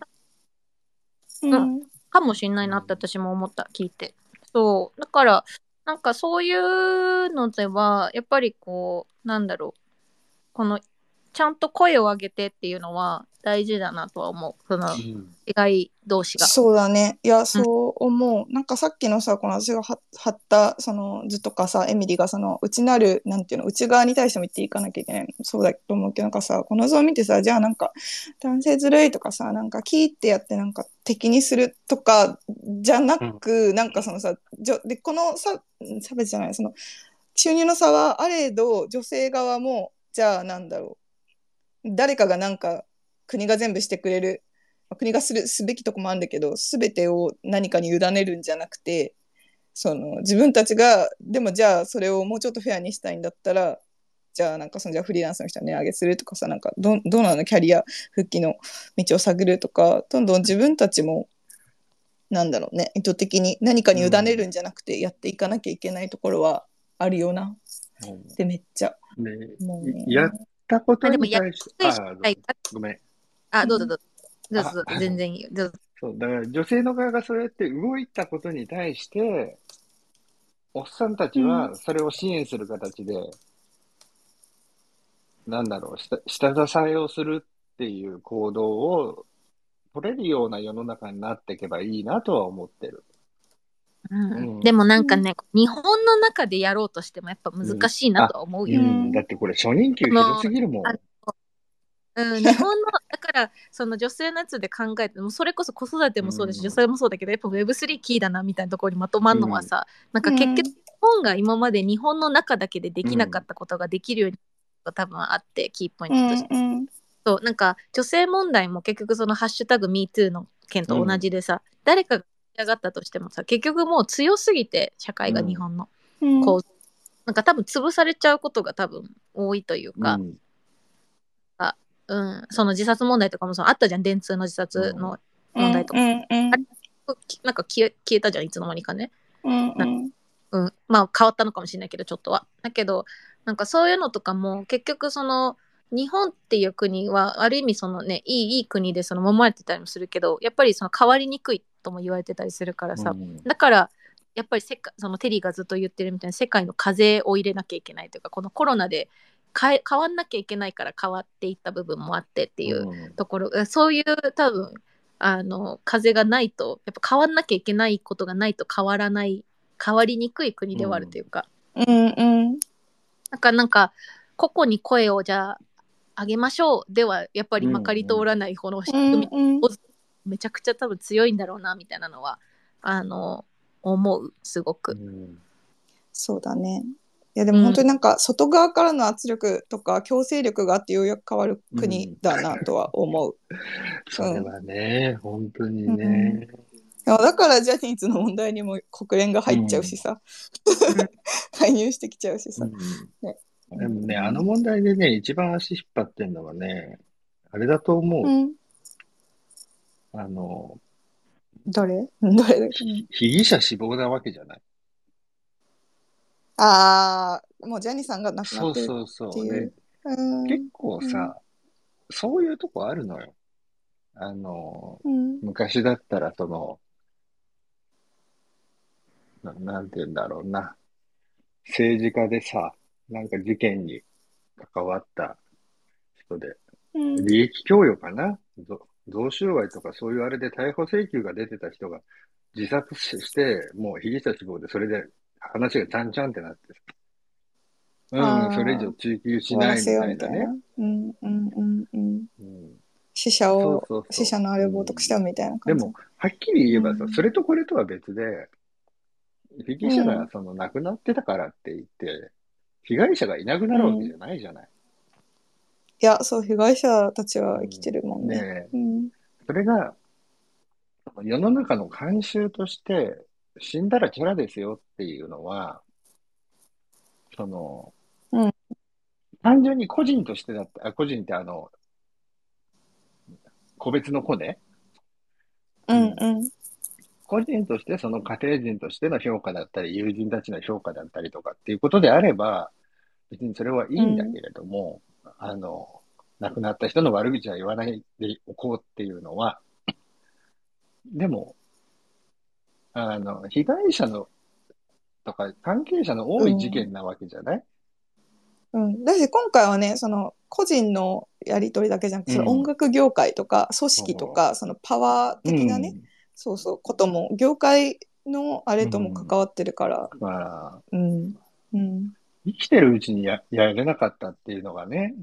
うん。かもしんないなって私も思った聞いて。そう。だからなんかそういうのではやっぱりこうなんだろう。このちゃんと声を上げてっていうのは大事だなとは思う。そのうん違い同士が。そうだね。いや、そう思う。なんかさっきのさ、この私がは貼った、その図とかさ、エミリがその、内なる、なんていうの、内側に対しても言っていかなきゃいけない。そうだと思うけど、なんかさ、この図を見てさ、じゃあなんか、男性ずるいとかさ、なんか、キーってやってなんか敵にするとか、じゃなく、なんかそのさ、じょで、このさ、差別じゃない、その、収入の差はあれど、女性側も、じゃあなんだろう。誰かがなんか、国が全部してくれるまあ国がするすべきとこもあるんだけど全てを何かに委ねるんじゃなくてその自分たちがでもじゃあそれをもうちょっとフェアにしたいんだったらじゃあなんかそのじゃあフリーランスの人は値上げするとかさなんかどどうなの？キャリア復帰の道を探るとかどんどん自分たちもなんだろうね意図的に何かに委ねるんじゃなくてやっていかなきゃいけないところはあるよな。でめっちゃ。ね。もうね。やったことに対して、あごめん。あ、どうぞどうぞ。どうぞあ全然いいよ。どうぞ。そう、だから女性の側がそうやって動いたことに対して、おっさんたちはそれを支援する形で、なんだろう、下下支えをするっていう行動を取れるような世の中になっていけばいいなとは思ってる。うんうんでもなんかね、日本の中でやろうとしてもやっぱ難しいなとは思うよ。うん、だってこれ初任給ひどすぎるもん。あうん、日本の、だから、その女性のやつで考えても、それこそ子育てもそうだし、うん。女性もそうだけど、やっぱ Web3 キーだなみたいなところにまとまるのはさ、なんか結局、うん。日本が今まで日本の中だけでできなかったことができるようになった多分あって、キーポイントとして。うんそう、なんか女性問題も結局そのハッシュタグ MeToo の件と同じでさ、誰かが上がったとしてもさ、結局もう強すぎて、社会がうん日本の、うん。こう、なんか多分潰されちゃうことが多分多いというか、うんうん、その自殺問題とかもそのあったじゃん、電通の自殺の問題とか。うんうんきなんか消え消えたじゃん、いつの間にかね。うんうんうん。まあ変わったのかもしれないけど、ちょっとは。だけど、なんかそういうのとかも、結局その、日本っていう国は、ある意味そのね、いい、いい国でその、守られてたりもするけど、やっぱりその変わりにくいとも言われてたりするからさ、うんだから、やっぱり世界、そのテリーがずっと言ってるみたいな世界の風を入れなきゃいけないというか、このコロナで変え変わんなきゃいけないから変わっていった部分もあってっていううん。ところ、えそういう多分あの風がないとやっぱ変わんなきゃいけないことがないと変わらない変わりにくい国ではあるというか、うんうん。なんかなんか個々に声をじゃあ上げましょうではやっぱりうんまかり通らないこの仕う組み、んうん。めちゃくちゃ多分強いんだろうなみたいなのはあの思うすごく。うんそうだね。いやでも本当になんか外側からの圧力とか強制力があってようやく変わる国だなとは思う。それはね、本当にうね。いやだからジャニーズの問題にも国連が入っちゃうしさ、介入してきちゃうしさ。うんねでもね、あの問題でね、一番足引っ張ってんのはね、あれだと思う。うん、あの、誰誰 だっけ？ひ被疑者死亡なわけじゃない。ああ、もうジャニーさんが亡くなそうってる。そうそう。っていうでうん結構さ、そういうとこあるのよ。あの、うん昔だったらその、ななんて言うんだろうな。政治家でさ、なんか事件に関わった人で、うん利益供与かな？ぞ贈収賄とかそういうあれで逮捕請求が出てた人が自殺しして、もう被疑者死亡でそれで話がちゃんちゃんってなってさうん、それ以上追及しないみたいなね。。うんうんうんうん。うん死者そうを、そうそう死者のあれを冒涜しちゃうみたいなで感じ。も、はっきり言えばさう、んそれとこれとは別で、被疑者うんがその亡くなってたからって言って、被害者がいなくなるわけじゃないじゃない。いや、そう、被害者たちは生きてるもんね。ねえうん。それが、世の中の慣習として、死んだらキャラですよっていうのは、その、うん単純に個人としてだって、あ、個人ってあの、個別の子ね。うんうん。個人として、その家庭人としての評価だったり、友人たちの評価だったりとかっていうことであれば、別にそれはいいんだけれども、あの、亡くなった人の悪口は言わないでおこうっていうのは、でも、あの、被害者の、とか関係者の多い事件なわけじゃない、うん。だし、今回はね、その、個人のやりとりだけじゃなくて、うん音楽業界とか組織とか、そのパワー的なね、そうそう、ことも、業界のあれとも関わってるから、うん。まあ、うん。うん。生きてるうちにや、やれなかったっていうのがね。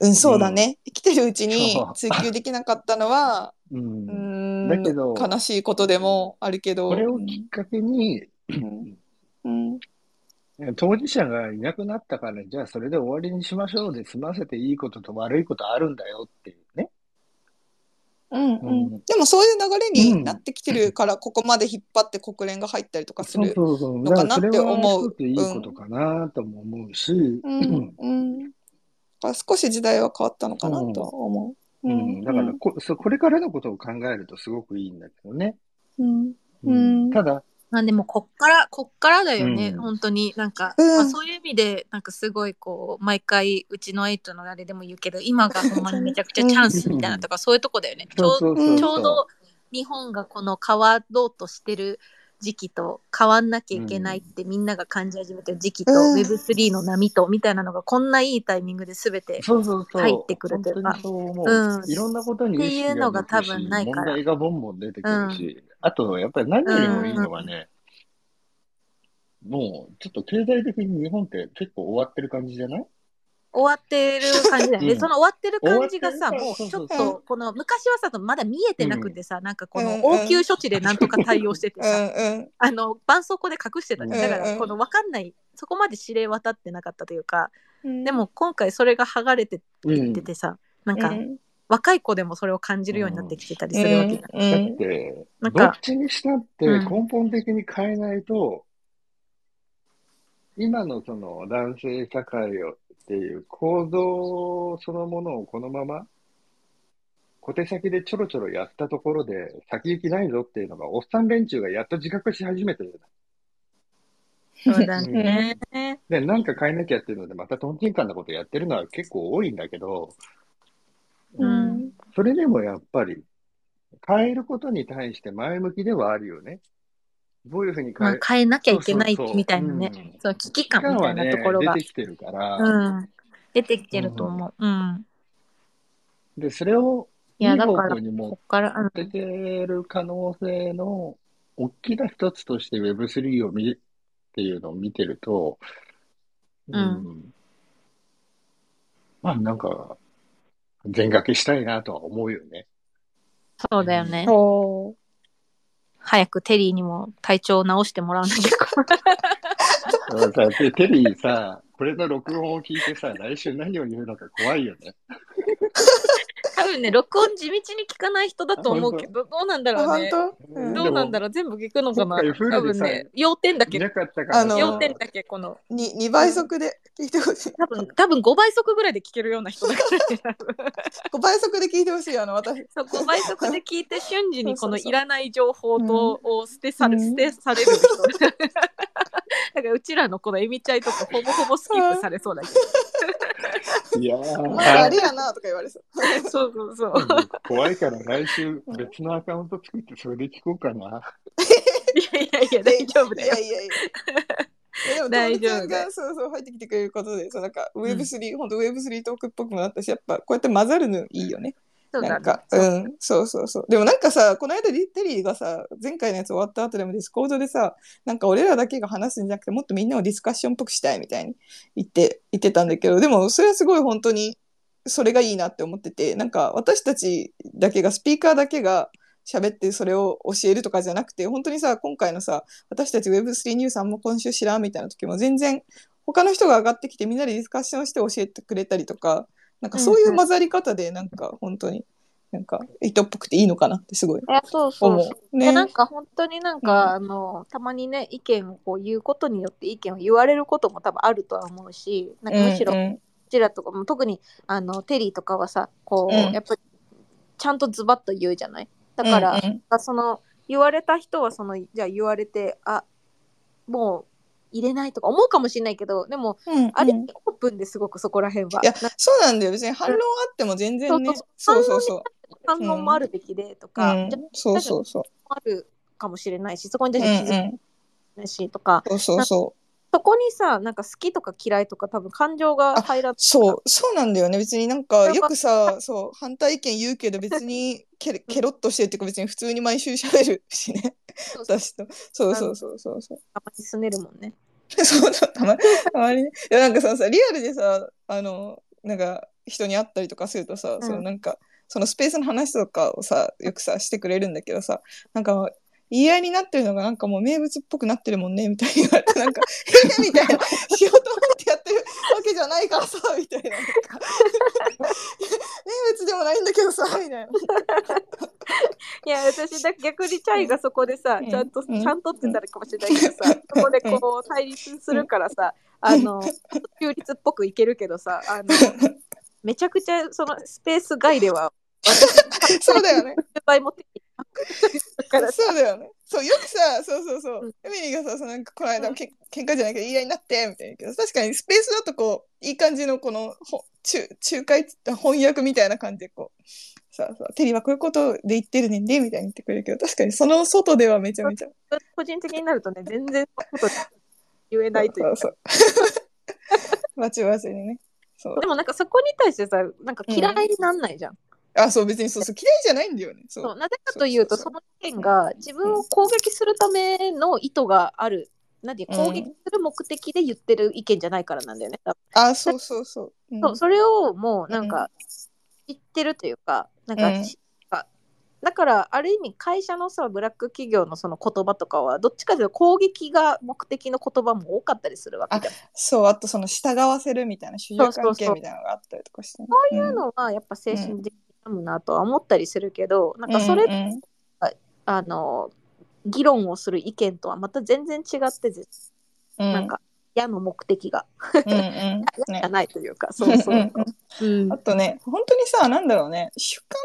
うん、そうだね。生きてるうちに追求できなかったのは、う。うんん、だけど悲しいことでもあるけど、これをきっかけに、うん、当事者がいなくなったから、じゃあそれで終わりにしましょうで済ませていいことと悪いことあるんだよっていうね。うん、うんうんでもそういう流れになってきてるから、ここまで引っ張って国連が入ったりとかする。のかなって思ういいことかなとも思うし、うん、うん。だから少し時代は変わったのかなとは思う。うん、だからこそ、これからのことを考えるとすごくいいんだけどね。うん、ううん。ただ、まあでもこっから、こっからだよね、うん。本当に。なんか、うん。まあ、そういう意味で、なんかすごいこう、毎回、うちのエイトのあれでも言うけど、今がほんまにめちゃくちゃチャンスみたいなとか、そういうとこだよね。ちょうど日本がこの変わろうとしてる時期と変わんなきゃいけないってみんなが感じ始めてる時期と、うん。Web3 の波とみたいなのがこんないいタイミングで全て。入ってくるというか。いろんなことにっていうのが多分ないから。問題がボンボン出てくるし、あと、やっぱり何よりもいいのはね、もう、ちょっと経済的に日本って結構終わってる感じじゃない？終わってる感じだよね。うん。その終わってる感じがさ、終わもうちょっと、この昔はさ、まだ見えてなくてさ、なんかこのうん。応急処置でなんとか対応しててうさ、ん、うん。あの、絆創膏で隠してたじゃん。だかうん。うんら、この分かんない、そこまで指令渡ってなかったというか、うん。でも今回それが剥がれていっててさ、なんか、うん。若い子でもそれを感じるようになってきてたりするわけじゃん。うん。だって、なんかどっちにしたってうん。根本的に変えないと、今のその男性社会をっていう構造そのものをこのまま小手先でちょろちょろやったところで先行きないぞっていうのがおっさん連中がやっと自覚し始めてる。そうだね。で、なんか変えなきゃっていうのでまたトンチンカンなことやってるのは結構多いんだけど、うんそれでもやっぱり変えることに対して前向きではあるよね。どういうふうに変えまあ、変えなきゃいけないみたいなね。うんその危機感みたいなところがね、出てきてるから、うん、出てきてると思う。うん。で、それをいいい方やだから向に持こっから、うんってける可能性の大きな一つとして Web3 を見っていうのを見てると、うんまあなんか、全掛けしたいなとは思うよね。そうだよね。そ早くテリーにも体調を直してもらわなきゃ。だからさ、でテリーさ、これの録音を聞いてさ、来週何を言うのか怖いよね。多分ね、録音地道に聞かない人だと思うけど、どうなんだう。ろうね。本当？うんどうなんだろう全部聞くのかな多分ね、要点だけいな、かったからあの要点だけこの、に2倍速で聞いてほしい。多分、多分5倍速ぐらいで聞けるような人だからね。多分5倍速で聞いてほしい。あの、私。そう5倍速で聞いて瞬時にこのいらない情報と、を捨てされ、うん捨てされる人。だからうちらのこのエミちゃいとかほぼほぼスキップされそうだけいやお前らあーれやなとか言われそう。ど。そうそうそう。怖いから来週別のアカウント作ってそれで聞こうかな。いやいやいや、大丈夫だよいや。いやいや。えでも、大丈夫友達さんがそうそう入ってきてくれることで、そうなんか Web3、本当 Web3 トークっぽくもなったし、やっぱこうやって混ざるのいいよね。そうだねなんか、うん、そうそうそう。でもなんかさ、この間リテリーがさ、前回のやつ終わった後でもディスコードでさ、なんか俺らだけが話すんじゃなくて、もっとみんなをディスカッションっぽくしたいみたいに言って、言ってたんだけど、でもそれはすごい本当に、それがいいなって思ってて、なんか私たちだけが、スピーカーだけが喋ってそれを教えるとかじゃなくて、本当にさ、今回のさ、私たち Web3 ニュースあんま今週知らんみたいな時も全然、他の人が上がってきてみんなでディスカッションして教えてくれたりとか、なんかそういう混ざり方で、なんか本当に、なんか糸っぽくていいのかなってすごい。いや、そうそう思そう。う。ね。でなんか本当になんか、あのたまにね意見をこう言うことによって意見を言われることも多分あるとは思うしなんかむしろうんうちらとかも特にあのテリーとかはさこう、うん。やっぱりちゃんとズバッと言うじゃない？だから、うん。その言われた人はそのじゃあ言われてあもう入れないとか思うかもしれないけどでもうんうんあれ、うんオープンですごくそこら辺はいや、そうなんだよ。別に反論あっても全然ね。そうそうそう。反応もあるべきでとか、うんそうそうそう。ああるかもしれないしそこにうん対して気づうん。くしとか、そうそうそそこにさ、なんか好きとか嫌いとか多分感情が入らない。そう、そうなんだよね。別になんか、よくさ、そう、反対意見言うけど、別にケロケロッとしてるっていうか、別に普通に毎週喋るしね。そうそう私と。そうそうそうそうそう。たまにすねるもんね。そうそう、たまたまにね。いや、なんかそのさ、リアルでさ、あの、なんか、人に会ったりとかするとさ、んそのなんか、そのスペースの話とかをさ、よくさ、してくれるんだけどさ、なんか、言い合いになってるのがなんかもう名物っぽくなってるもんね、みたいに言われて、なんか、えみたいな、しようと思ってやってるわけじゃないからさ、みたいな。なんか名物でもないんだけどさ、みたいな。いや、私だ逆にチャイがそこでさ、うんちゃんと、うんちゃんとって言ったらかもしれないけどさ、そこでこう対立するからさ、あの、中立っぽくいけるけどさ、あの、めちゃくちゃそのスペース外では、そうだよね。倍持ってきてからさ、そうだよね。そう、よくさ、そうそうそううん。エミリーがさ、そのなんかこの間、け喧嘩じゃないけど言い合いになって、みたいなけど、確かにスペースだとこう、いい感じのこの、ほ中、仲介っつった翻訳みたいな感じでこう、さあさあ、テリーはこういうことで言ってるねんで、みたいに言ってくれるけど、確かにその外ではめちゃめちゃ。個人的になるとね、全然こと言えないというか。そうそう。バチバチにね。そうで。もなんかそこに対してさ、なんか嫌いになんないじゃん。あ、そう、別にそうそう、嫌いじゃないんだよね。そう。なぜかというと、その意見が自分を攻撃するための意図がある。なんていううん攻撃する目的で言ってる意見じゃないからなんだよね。多分あ、そうそうそう。うんそうそれをもうなんか知ってるというか、なんか、うんだからある意味会社のさブラック企業のその言葉とかはどっちかというと攻撃が目的の言葉も多かったりするわけじゃん。そう、あとその従わせるみたいな、主従関係みたいなのがあったりとかして、ね。そういうのはやっぱ精神的むなとは思ったりするけど、なんかそれ、うんうんあの議論をする意見とはまた全然違ってうんなんか嫌の目的がうんうん嫌じねゃないというか、そうそううんうんうんあとね、本当にさ、なんだろうね、主観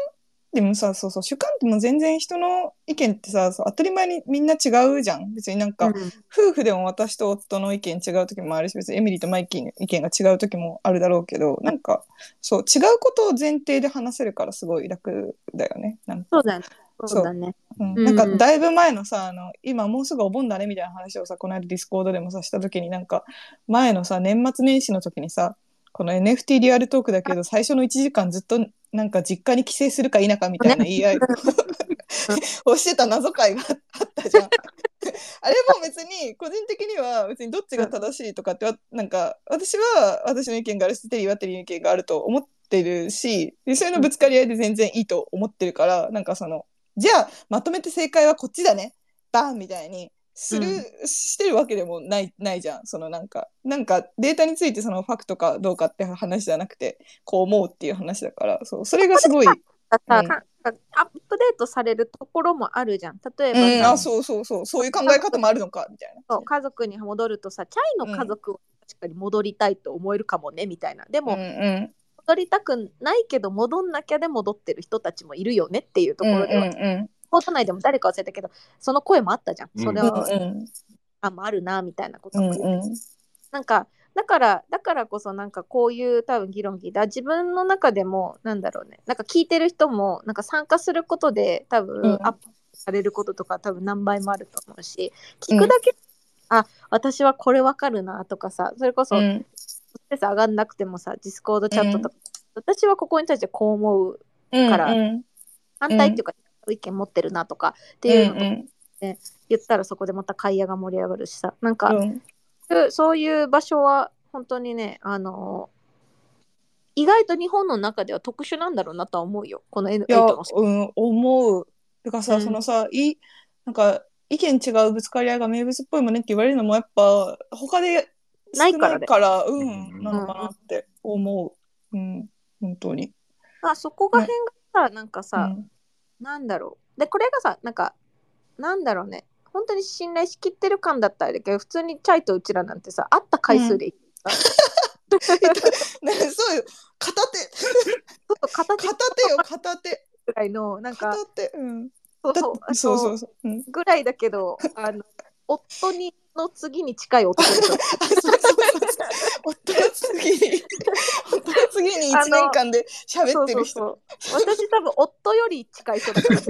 でもさ、そうそう、主観ってもう全然人の意見ってさ、そう当たり前にみんな違うじゃん。別になんか、うん夫婦でも私と夫の意見違う時もあるし、別にエミリーとマイキーの意見が違う時もあるだろうけど、なんか、そう、違うことを前提で話せるからすごい楽だよね。なんかそうだね。そうだね。うんうんなんかだいぶ前のさあの今もうすぐお盆だねみたいな話をさこの間ディスコードでもさした時になんか前のさ年末年始の時にさこの NFT リアルトークだけど最初の1時間ずっとなんか実家に帰省するか否かみたいな言い合い。をしてた謎解があったじゃん。あれも別に個人的には別にどっちが正しいとかってわなんか私は私の意見があるしテリーはテリーの意見があると思ってるしでそういうのぶつかり合いで全然いいと思ってるからなんかそのじゃあまとめて正解はこっちだね。バンみたいにする、してるわけでもないないじゃん。そのなんかなんかデータについてそのファクトかどうかって話じゃなくてこう思うっていう話だから。そうそれがすごい、アップデートされるところもあるじゃん。例えばうん、さ、あそうそうそう。そういう考え方もあるのかみたいな。そう家族に戻るとさ、チャイの家族は確かに戻りたいと思えるかもねみたいな。でも、うんうん。戻りたくないけど戻んなきゃで戻ってる人たちもいるよねっていうところでは、うんうんコート内でも誰か忘れたけど、その声もあったじゃん。それうんは、うん。あもあるなみたいなこと。うんも言ってうん。なんかだからだからこそなんかこういう多分議論聞いた自分の中でもなんだろうね。なんか聞いてる人もなんか参加することで多分うん。アップされることとか多分何倍もあると思うし聞くだけ、あ私はこれわかるなとかさそれこそ、うん。スペース上がんなくてもさディスコードチャットとか、私はここに対してこう思ううんからうん。反対っていうか、意見持ってるなとかっていうのとうん言ったらそこでまた会話が盛り上がるしさなんか、うんそういう場所は本当にね、あの意外と日本の中では特殊なんだろうなとは思うよ。この N8 いや、の。うん、思う。てかさ、うんそのさ、い、なんか、意見違うぶつかり合いが名物っぽいもんねって言われるのもやっぱ、他でないからね少から、ううんん、なのかなって思う。うん、本当に。あそこが辺がさ、なんかうさ、ん、なんだろう。で、これがさ、なんか、なんだろうね。本当に信頼しきってる感だったらだけど、普通にチャイとうちらなんてさ、会った回数で、ち ね、そうよ。片手、ょっと片手片手よ、片手。ぐらいの、なんか、片手。うん。そうそうそうそう。うん。ぐらいだけど、あの、夫にの次に近い男でしょ。そうそうそうそう。夫の次に、夫の次に1年間で喋ってる人。そうそうそう私多分夫より近い人だからね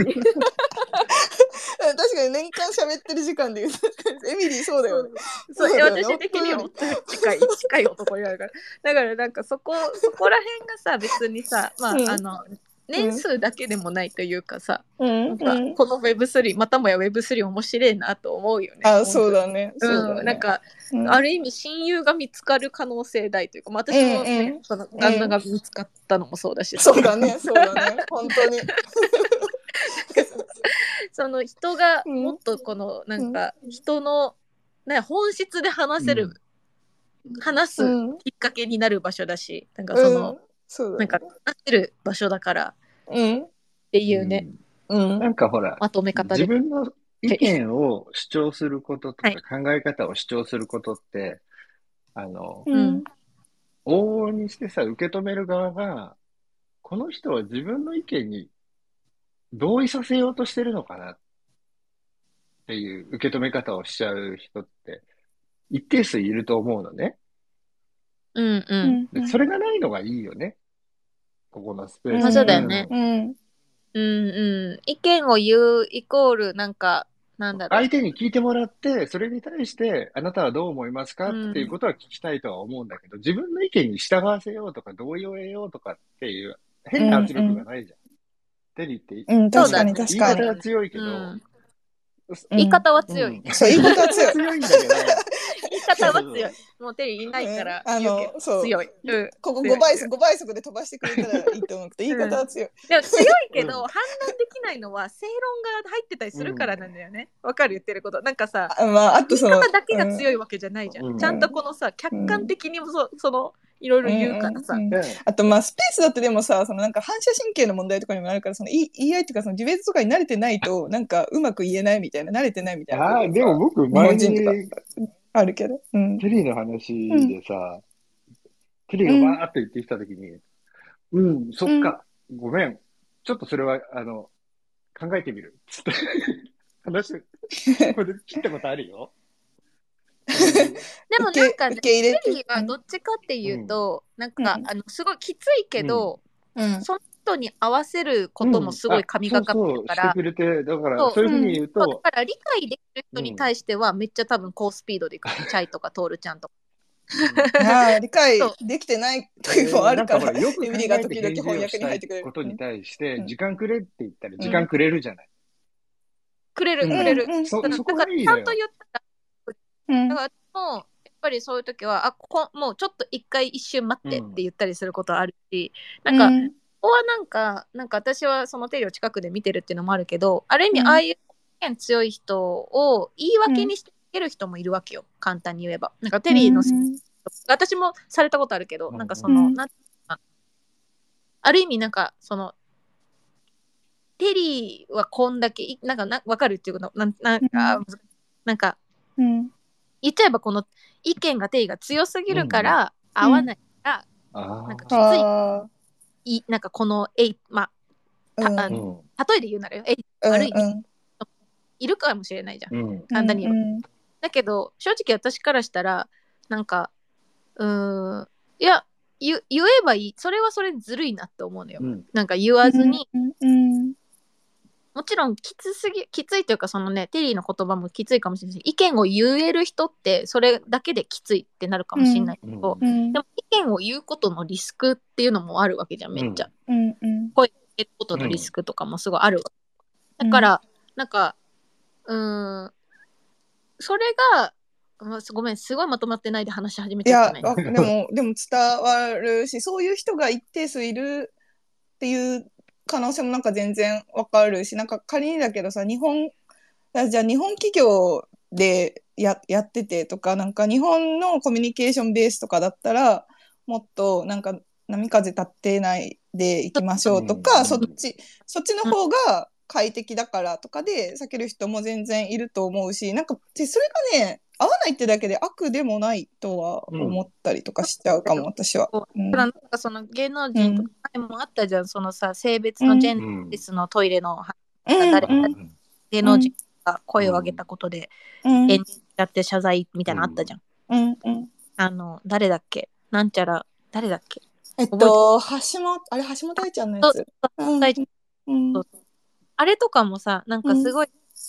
確かに年間喋ってる時間で言うとエミリーそうだよね。そうそうだよね私的には近い近い男になるからだからなんかそこそこら辺がさ別にさまあ、うんあの年数だけでもないというかさ、うん。なんかこの Web3 またもや Web3 面白いなと思うよね。あ、そうだね。そうだうん、ね。なんか、うん。ある意味親友が見つかる可能性大というか、まあ、私もね、うんうん。その旦那が見つかったのもそうだし、そうだね、そうだね。本当に。その人がうん。もっとこのなんか人の、ね、本質で話せる、話すうん。きっかけになる場所だし、なんかその、うんそうだねなんか話せる場所だからうん。っていうね、うん。なんかほら、まとめ方で。自分の意見を主張することとか考え方を主張することって、あの、うん。往々にしてさ、受け止める側が、この人は自分の意見に同意させようとしてるのかなっていう受け止め方をしちゃう人って一定数いると思うのね。うんうん。でそれがないのがいいよね。ここのスペース。まあそうだよねうん。うんうん。意見を言うイコール、なんか、なんだろう。相手に聞いてもらって、それに対して、あなたはどう思いますかうんっていうことは聞きたいとは思うんだけど、自分の意見に従わせようとか、同意を得ようとかっていう、変な圧力がないじゃん。テリーって、うん、確かにそうだね確かに。言い方が強いけど、うんうん言い方は強い。うんそう、言い方は強い。強いんだけど、方は強い。もうテリーいないからうんあのそう強い。うん。ここ強い5倍速、5倍速で飛ばしてくれたらいいと思うけど、言い方は強い。でも強いけど、うん反論できないのは正論が入ってたりするからなんだよね。わ、かる言ってること。なんかさ、あまあ、あとその。言い方だけが強いわけじゃないじゃん。うんちゃんとこのさ、客観的にもそその、いろいろ言うからさ。うんうんうんねあとまあスペースだとでもさそのなんか反射神経の問題とかにもなるからその言い合いっていうかそのディベートとかに慣れてないとなんかうまく言えないみたいな慣れてないみたいなああ、でも僕、日前本人とかに、あるけど、うん、テリーの話でさ、テリーがバーって言ってきたときに、うん、そっか、ごめん。ちょっとそれは、あの、考えてみる。つって、話、これで切ったことあるよ。でもなんかねテリーはどっちかっていうと、なんか、うん。あの、すごいきついけど、うん。その人に合わせることもすごい神がかってるかあら、そうそうしてくれて、だから、そうそういうふうに言うそうだと、から理解できる人に対してはめっちゃ多分高スピードでいく、チャイとかトールちゃんとか。ああ理解そうできてない時もある。から、よく考エミリーが時々翻訳に入ってくれる。ことに対してう、ん時間くれって言ったら、時間くれるじゃない。くれる、うん。くれる。うん。うんそだからちゃんと。言ったら、うん。だからもうやっぱりそういう時は、あここもうちょっと一回一瞬待ってって言ったりすることはあるし、なんか、うんここはなんか、なんか私はそのテリを近くで見てるっていうのもあるけど、ある意味うん。ああいう意見強い人を言い訳にしていける人もいるわけよ、簡単に言えば。なんかテリーの、うん。私もされたことあるけど、うんなんかその、うん。なんある意味なんかその、テリーはこんだけ、いなんかな、わかるっていうこと、なんなんか、うん。なんか、うん。言っちゃえばこの意見がテリーが強すぎるから、合わないから、あなんかきつあい、いなんかこの、えい、まああ。うん。あ、例えで言うならよ、えい、うん悪いうんいるかもしれないじゃん。うん。簡単に言えばうんだけど、正直私からしたら、なんか、うーん、いや、言言えばいい。それはそれでずるいなって思うのよ。うん。なんか言わずに、うんうんもちろんきつすぎ、きついというか、そのね、テリーの言葉もきついかもしれないし、意見を言える人って、それだけできついってなるかもしれないけど、うんうんでも意見を言うことのリスクっていうのもあるわけじゃん、めっちゃ。うんうん言うことのリスクとかもすごいあるわけ。だから、なんか、うーん、それが、まあごめん、すごいまとまってないで話し始めいやちゃったね。わでもでも伝わるしそういう人が一定数いるっていう可能性もなんか全然わかるしなんか仮にだけどさ日本あじゃあ日本企業でややっててとかなんか日本のコミュニケーションベースとかだったらもっとなんか波風立ってないでいきましょうとか、うん。そっちそっちの方が快適だからとかで避ける人も全然いると思うしなんかでそれがね合わないってだけで悪でもないとは思ったりとかしちゃうかも、私は。う。ん。ただなんかその芸能人とか前もあったじゃん、そのさ、性別のジェンうん。レスのトイレのうん。誰うん。芸能人が声を上げたことで、うん。演じちゃって謝罪みたいなのあったじゃん。うん。うん。あの、誰だっけ？なんちゃら、誰だっけ？えっと、橋本、あれ、橋本愛ちゃんのやつ。あれとかもさ、なんかすごい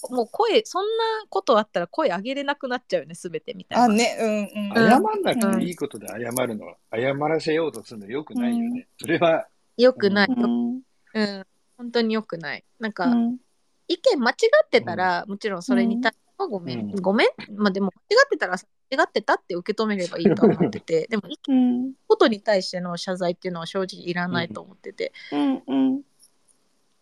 もう声そんなことあったら声上げれなくなっちゃうよね全てみたいな。あ、ね、うん、うん。謝んなくていいことで謝るのは、謝らせようとするのよくないよね。それは、よくない、うん。うん、本当によくない。なんか、うん意見間違ってたら、もちろんそれに対してはごめん、うんごめんまあでも間違ってたら間違ってたって受け止めればいいと思っててでも意見うん。ことに対しての謝罪っていうのは正直いらないと思ってて、うん。うん。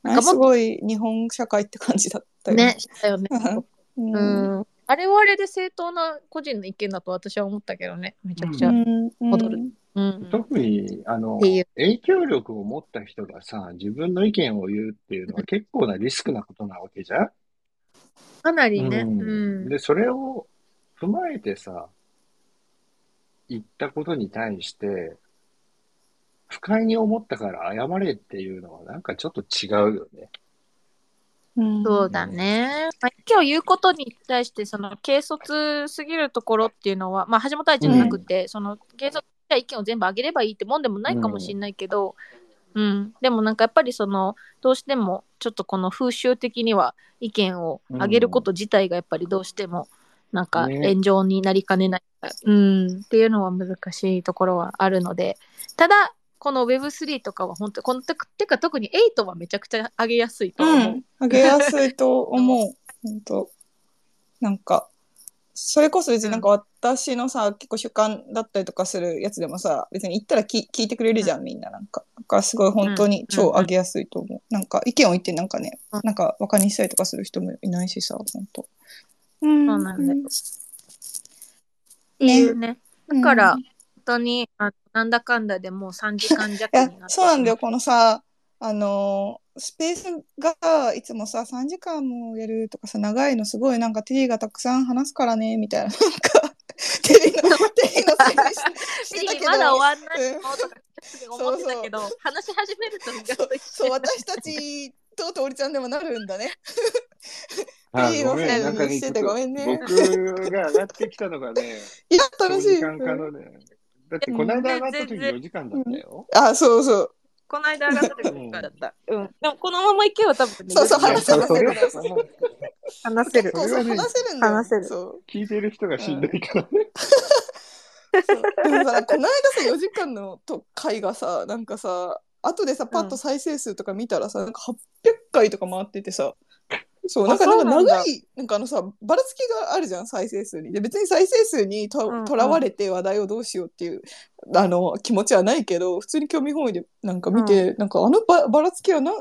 なんかすごい日本社会って感じだったよね。したよね。う。うんん。あれはあれで正当な個人の意見だと私は思ったけどね。めちゃくちゃ。うん。戻る。うん。特に、あの影響力を持った人がさ、自分の意見を言うっていうのは結構なリスクなことなわけじゃんかなりね。ううんん。で、それを踏まえてさ、言ったことに対して、不快に思ったから謝れっていうのはなんかちょっと違うよね。うん。そうだね。まあ、今日言うことに対して、その軽率すぎるところっていうのは、まあ、橋本愛じゃなくて、その軽率した意見を全部あげればいいってもんでもないかもしれないけど、うん、でもなんかやっぱりその、どうしてもちょっとこの風習的には意見をあげること自体がやっぱりどうしても、なんかね。炎上になりかねない、うん、っていうのは難しいところはあるので、ただ、この Web3 とかは本当このててか特に8はめちゃくちゃ上げやすいとう思う。ん。あげやすいと思う。本当なんか、それこそ別になんか私のさ、結構主観だったりとかするやつでもさ、別に言ったらき聞いてくれるじゃん、みんななんか。だからすごい本当に超あげやすいと思う。なんか意見を言ってなんかねうん、なんかバカにしたりとかする人もいないしさ、本当うんそうなんだよっていうね。だから、本当にあなんだかんだでもう3時間弱になって、そうなんだよ。。このさ、あのースペースがいつもさ、3時間もやるとかさ、長いのすごいなんかテリーがたくさん話すからね、みたいな。なんか、テリーの、テリーのせいし してたけど。まだ終わんないうんのとか思ってたけど、話し始めるとそうとそう、私たちととおりちゃんでもなるんだね。あいいのごめん、せいにしててごめんね僕が上がってきたのがね、いや、楽しい。長時間化のね、だってこの間上がった時4時間だったよ。あ、そうそう。この間上がった時もだった。うん。でもこのまま行けば多分ね、そうそう話せるそれは話せるせる話せるんだよ。話せるそう。聞いてる人がしんどいからね。でもさ、この間さ、4時間のと回がさ、なんかさ、後でさ、パッと再生数とか見たらさ、なんか800回とか回っててさ、そう、なんかあなんか長い、なんかあのさ、ばらつきがあるじゃん、再生数に。で、別に再生数にとうんうんとらわれて話題をどうしようっていう、あの、気持ちはないけど、普通に興味本位でなんか見て、なんかあのばばらつきはな、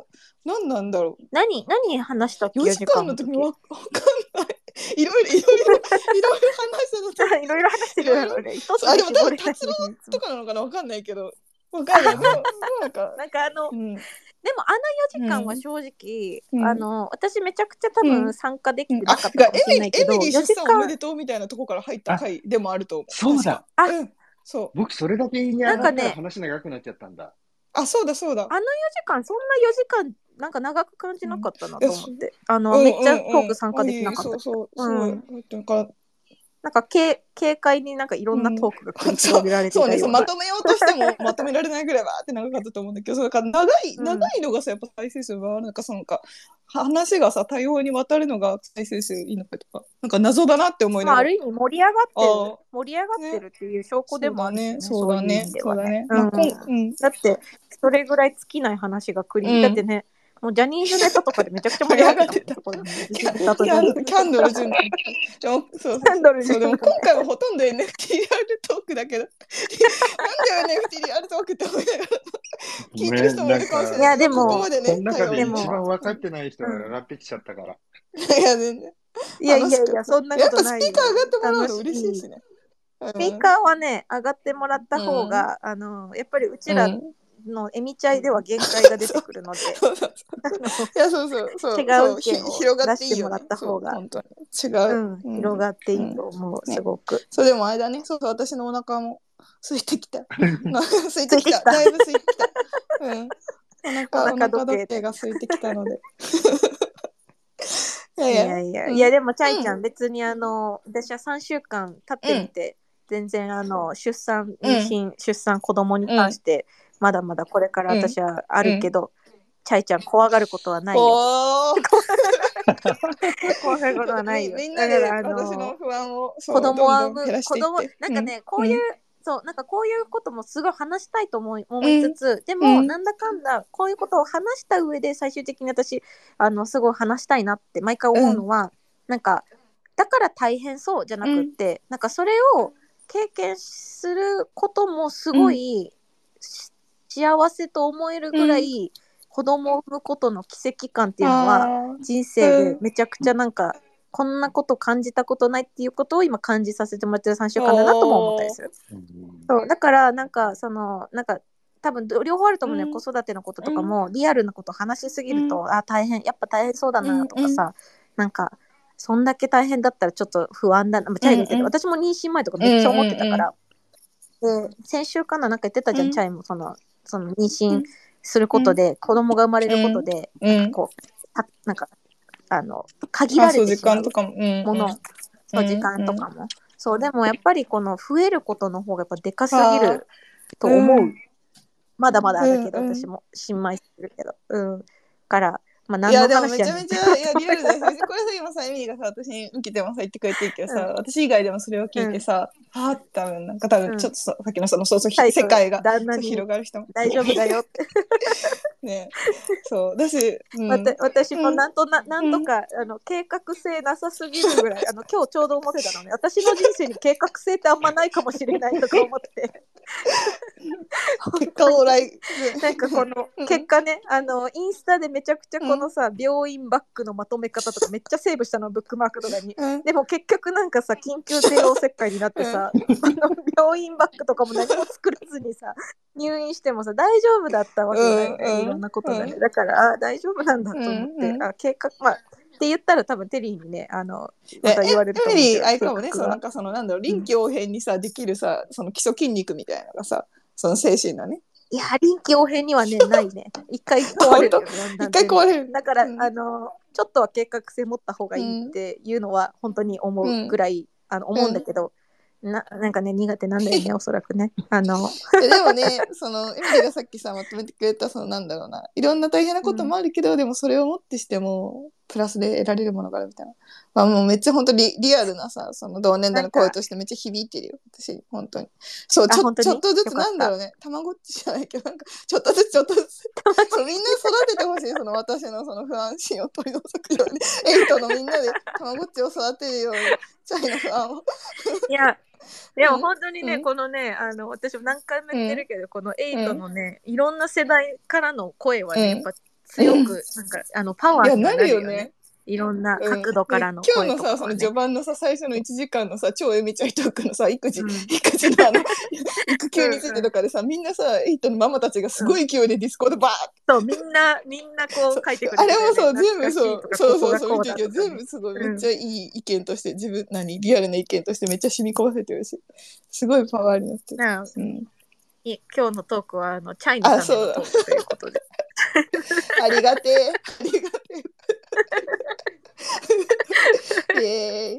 なんなんだろ何、何話したっけ？う。4時間の時わわかんない。いろいろ、いろいろ、いろいろ話してた いろいろ話してるよね。一つあでも多分達郎とかなのかな？わかんないけど。わかんない。でも、なんか、なんかあの、うん。でもあの4時間は正直、うんあの私めちゃくちゃ多う分ん参加できてあ、なかったかもしエミリー、れないけど、エミリー4時出産おめ間でとうみたいなとこから入った回でもあると思う。そうだ。あ確かうん。そう。僕、それだけ言いに上がったら話長くなっちゃったんだ。あ、そうだそうだ。あの4時間そんな4時間なんか長く感じなかったなと思って、あの、うんめっちゃトうんうんーク参加できなかった、そうそうそう。うんなんかなんか軽軽快になんかいろんなトークが繰り広げられてそうね、たよな。そううまとめようとしても まとめられないぐらいわーって長かったと思うんだけど、そから長い、うん。長いのがさ、やっぱ再生数回るなんかそのか、話がさ、多様にわたるのが再生数いいのかとか、なんか謎だなって思いなまあ、あがら。る意味盛り上がってある盛り上がってるっていう証拠でもあるしねそうだね。そそううだね。いうん。だってそれぐらい尽きない話が繰り、うん。だってねもうジャニーズネタとかでめちゃくちゃ盛り上がってた キャンドル順キャンドルそうでも 順今回はほとんど NFTR トークだけど。なんで NFTR トークって思いながら。聞いてる人もいるかもしれない。いやでもここまでねこの中で一番分かってない人が上がってきちゃったから。いや全然。いやいやいやそんなやっぱことない。スピーカー上がってもらうの楽嬉しい。しねスピーカーはね上がってもらった方が、あのやっぱりうちらうんのエミチャイでは限界が出てくるので、そうそうそう。いやそうそうそう。違う意見を出してもらった方が。そう本当に。違う。う、ん、広がっていいと思う、うん。すごく。そうでもあれだね。そうそう私のお腹も空いてきた。な空いてきた。た。だいぶ空いてきた。うん。お腹おお腹腹時計が空いてきたので。いいや。いややいや、うん。いやでもチャイちゃん、別にあの私は3週間経ってみて、全然あの出産妊娠、出産子供に関して、まだまだこれから私はあるけど、チャイちゃん怖がることはないよ。おー。細かいことはないよ。みみんなでだから私の不安をそう子供はどんどん減らしてい子供ってなんかね、うんこういう、そうなんかこういうこともすごい話したいと思い思いつつ、でも、うんなんだかんだこういうことを話した上で最終的に私あのすごい話したいなって毎回思うのは、なんかだから大変そうじゃなくって、なんかそれを経験することもすごい、し幸せと思えるぐらい、子供を産むことの奇跡感っていうのは、人生でめちゃくちゃなんか、こんなこと感じたことないっていうことを今感じさせてもらってる3週間だなとも思ったりする。そうだからなんかそのなんか多分両方あると思うね、うん子育てのこととかも、リアルなこと話しすぎると、うあ大変やっぱ大変そうだなとかさ、うんなんかそんだけ大変だったらちょっと不安だな、まあチャイが言ってうんうん。私も妊娠前とかめっちゃ思ってたから、で先週かななんか言ってたじゃん、うん。チャイもそのその妊娠することで、子供が生まれることで、うん。こうたなんかあの限られてしまう間とかも、うんも。の、うん。そう時間とかも、そうでもやっぱりこの増えることの方がやっぱでかすぎると思う、うん。まだまだだけど、うん。うん。私も。新米してるけど。うん。からまあ何いやのでもめちゃめちゃいやリアルだよ これさ今さエミリーがさ私に受けてもさ言ってくれてるけどさ、うん。私以外でもそれを聞いてさ、はあって多分なんか多分ちょっとさ,、さっきのそのそうそう、はい世界が広がる人も。大丈夫だよって、ね。そう。だし、うん。私もうんなんとな,、なんとかあの計画性なさすぎるぐらいあの今日ちょうど思ってたのね。私の人生に計画性ってあんまないかもしれないとか思って。結果オーライ、なんかこのうん。結果ね、あのインスタでめちゃくちゃこのさ、病院バッグのまとめ方とかめっちゃセーブしたのブックマークとかに。うん。でも結局なんかさ緊急帝王切開になってさ、あの病院バッグとかも何も作らずにさ入院してもさ大丈夫だったわけだよね、うんうん。いろんなことがね、だからあ大丈夫なんだと思って、うんうん。あ計画まあって言ったら多分テリーにねあのまえた言われると思うエミリー、あれかもね、そうなんかそのなんだろう、臨機応変にさ、できるさ、その基礎筋肉みたいなのがさ、その精神のね。いや臨機応変にはねないね。一回壊れる一回壊れる。だから、うん。あのちょっとは計画性持った方がいいっていうのは本当に思うぐらい、あの思うんだけど、ななんかね苦手なんだよね おそらくね。あの。えでもね、そのエミリーがさっきさ、まとめてくれた、そのなんだろうな、いろんな大変なこともあるけど、でもそれをもってしても、プラスで得られるものがあるみたいな。まあもうめっちゃ本当リリアルなさ、その同年代の声としてめっちゃ響いてるよ、私、本当に。そう、ちょちょっとずつなんだろうね、たまごっちじゃないけど、なんか、ちょっとずつちょっとずつ、そうみんな育ててほしい、その私のその不安心を取り除くように、エイトのみんなでたまごっちを育てるように、チャイの不安を。いやでもうん。本当にね、うん。このねあの私も何回も言ってるけど、このエイトのねいろんな世代からの声はね、うん。やっぱ強く、なんかあのパワーいや、にはなるよねなるよね。。いろんな角度からのうん今日のさその序盤のさ最初の1時間のさ超エミちゃんトークのさ育児、うん育児のあの 育休についてとかでさみんなさエイトのママたちがすごい勢いでディスコードバーッそうみんなみんなこう書いてくれてあれもそう全部ねそうそうそうそう全部すごいうんめっちゃいい意見として自分何リアルな意見としてめっちゃ染み込ませてるしすごいパワーになってる、うん、い今日のトークはあのチャイのためのトークということで。ありがてえ。ありがてえ。イエーイ。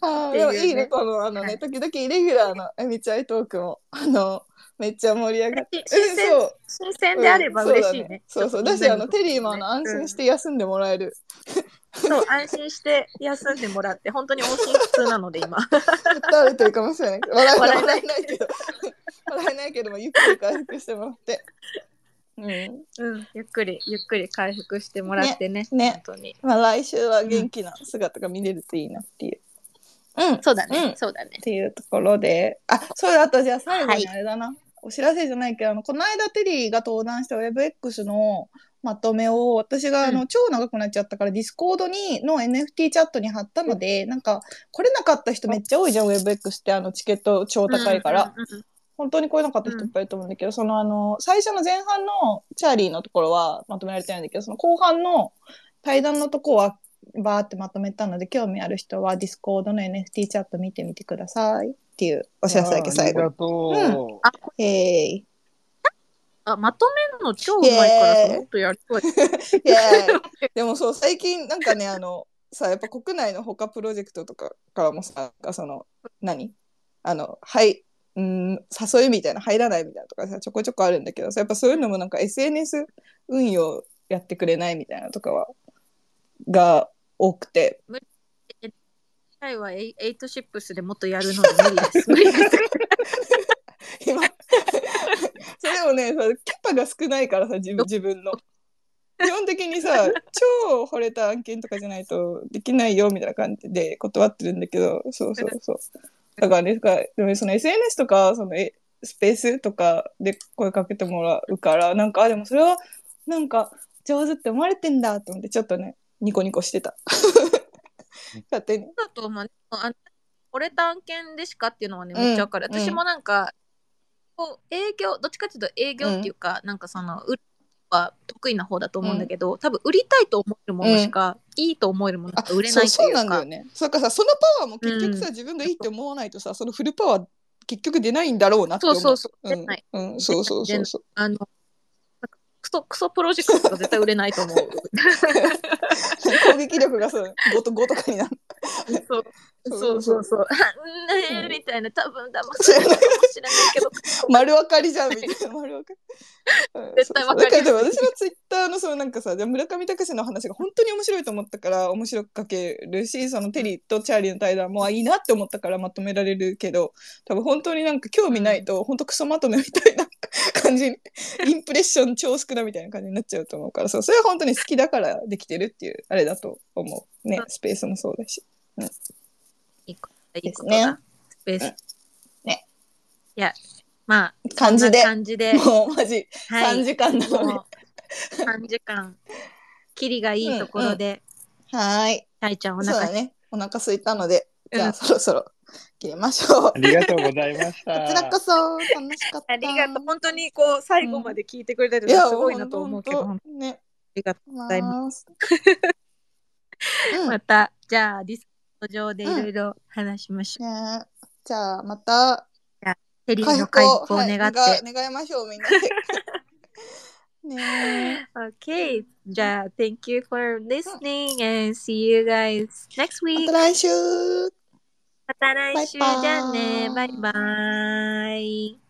あーでもいいね、このあのね、はい。時々イレギュラーのエミちゃいトークも、あの、めっちゃ盛り上がって。新鮮。そう。新鮮であれば嬉しいね。そうそう。だし、あの、テリーもあの、安心して休んでもらえる。そう、安心して休んでもらって、本当に音信不通なので、今。食べてるかもしれない。笑えないけど、笑えないけども、ゆっくり回復してもらって。うん。うん、ゆっくり、ゆっくり回復してもらってね。ね本当に。まあ、来週は元気な姿が見れるといいなっていう。うん。そうだね、うんそうだねっ。ていうところで、あ、そうだ、あとじゃあ最後にはあれだな。お知らせじゃないけど、あの、この間テリーが登壇した WebX のまとめを、私があの、うん超長くなっちゃったから、ディスコードに、の NFT チャットに貼ったので、なんか、来れなかった人めっちゃ多いじゃん、WebX ってあの、チケット超高いから。うんうんうん本当に来れなかった人いっぱいいると思うんだけど、そのあの、最初の前半のチャーリーのところはまとめられてないんだけど、その後半の対談のとこはバーってまとめたので、興味ある人は Discord の NFT チャット見てみてくださいっていうお知らせだけ最後ありがとう。に。えーイ。あ、まとめるの超うまいからもっとやると。イエーイでもそう、最近なんかね、あの、さ、やっぱ国内の他プロジェクトとかからもさ、その、何？あの、はい、うん、誘いみたいな、入らないみたいなとかさ、ちょこちょこあるんだけどさ、やっぱそういうのもなんか SNS 運用やってくれないみたいなとかはが多くて。はいはエイエイトシップスでもっとやるので無理です。無理です。今それをねさキャパが少ないからさ自分自分の基本的にさ超惚れた案件とかじゃないとできないよみたいな感じで断ってるんだけどそうそうそうだからねだかでもその SNS とかそのえスペースとかで声かけてもらうからなんかあでもそれはなんか上手って思われてんだと思ってちょっとねニコニコしてた勝手にだと思う。あの惚れた案件でしかっていうのはね、めっちゃわかる。うん私もなんか、こう営業、どっちかっていうと営業っていうか、なんかその、売るは得意な方だと思うんだけど、多分売りたいと思えるものしか、いいと思えるものしあか売れないとそうそういうか。なんだよね。そっかさそのパワーも結局さ、うん自分がいいって思わないとさそのフルパワー結局出ないんだろうなって思う。そうそうそううん出ないうん、そうそうそうそう。あの、クソ、クソプロジェクトとか絶対売れないと思う。攻撃力がそう5と5とかになる。そうそうそうそう。ね。えみたいな、多分騙されるかもしれないけど、丸分かりじゃんみたいな。丸分かり。うん絶対分かり私のツイッターのそのなんかさじゃあ村上隆の話が本当に面白いと思ったから面白く書けるしそのテリーとチャーリーの対談もあいいなって思ったからまとめられるけど多分本当になんか興味ないと本当クソまとめみたいな感じにインプレッション超少なみたいな感じになっちゃうと思うからそうそれは本当に好きだからできてるっていうあれだと思う。ねスペースもそうだし。いいこといいことですだ。スペース。ね。いや、まあ、感じで。感じで、もうマジはい。3時間なのに。もう3時間、キリがいいところで、はーい。たい。ちゃんお腹。そうだね。お腹空いたので、じゃあうん。そろそろ切りましょう。ありがとうございましこちらこた。そ楽しかった。ありがとう。本当にこう、最後まで聞いてくれてるすごいなと思うけど、ほんね。ありがとございまます。うんまた、じゃあ、ディスコ上でいろいろ話しましょう。ねじゃあまたテリー回復の回復を願って。願願いましょうみんなで。ね Okay, じゃあ、Thank you for listening and see you guys next え week. また来週また来週じゃあね。バイバイ。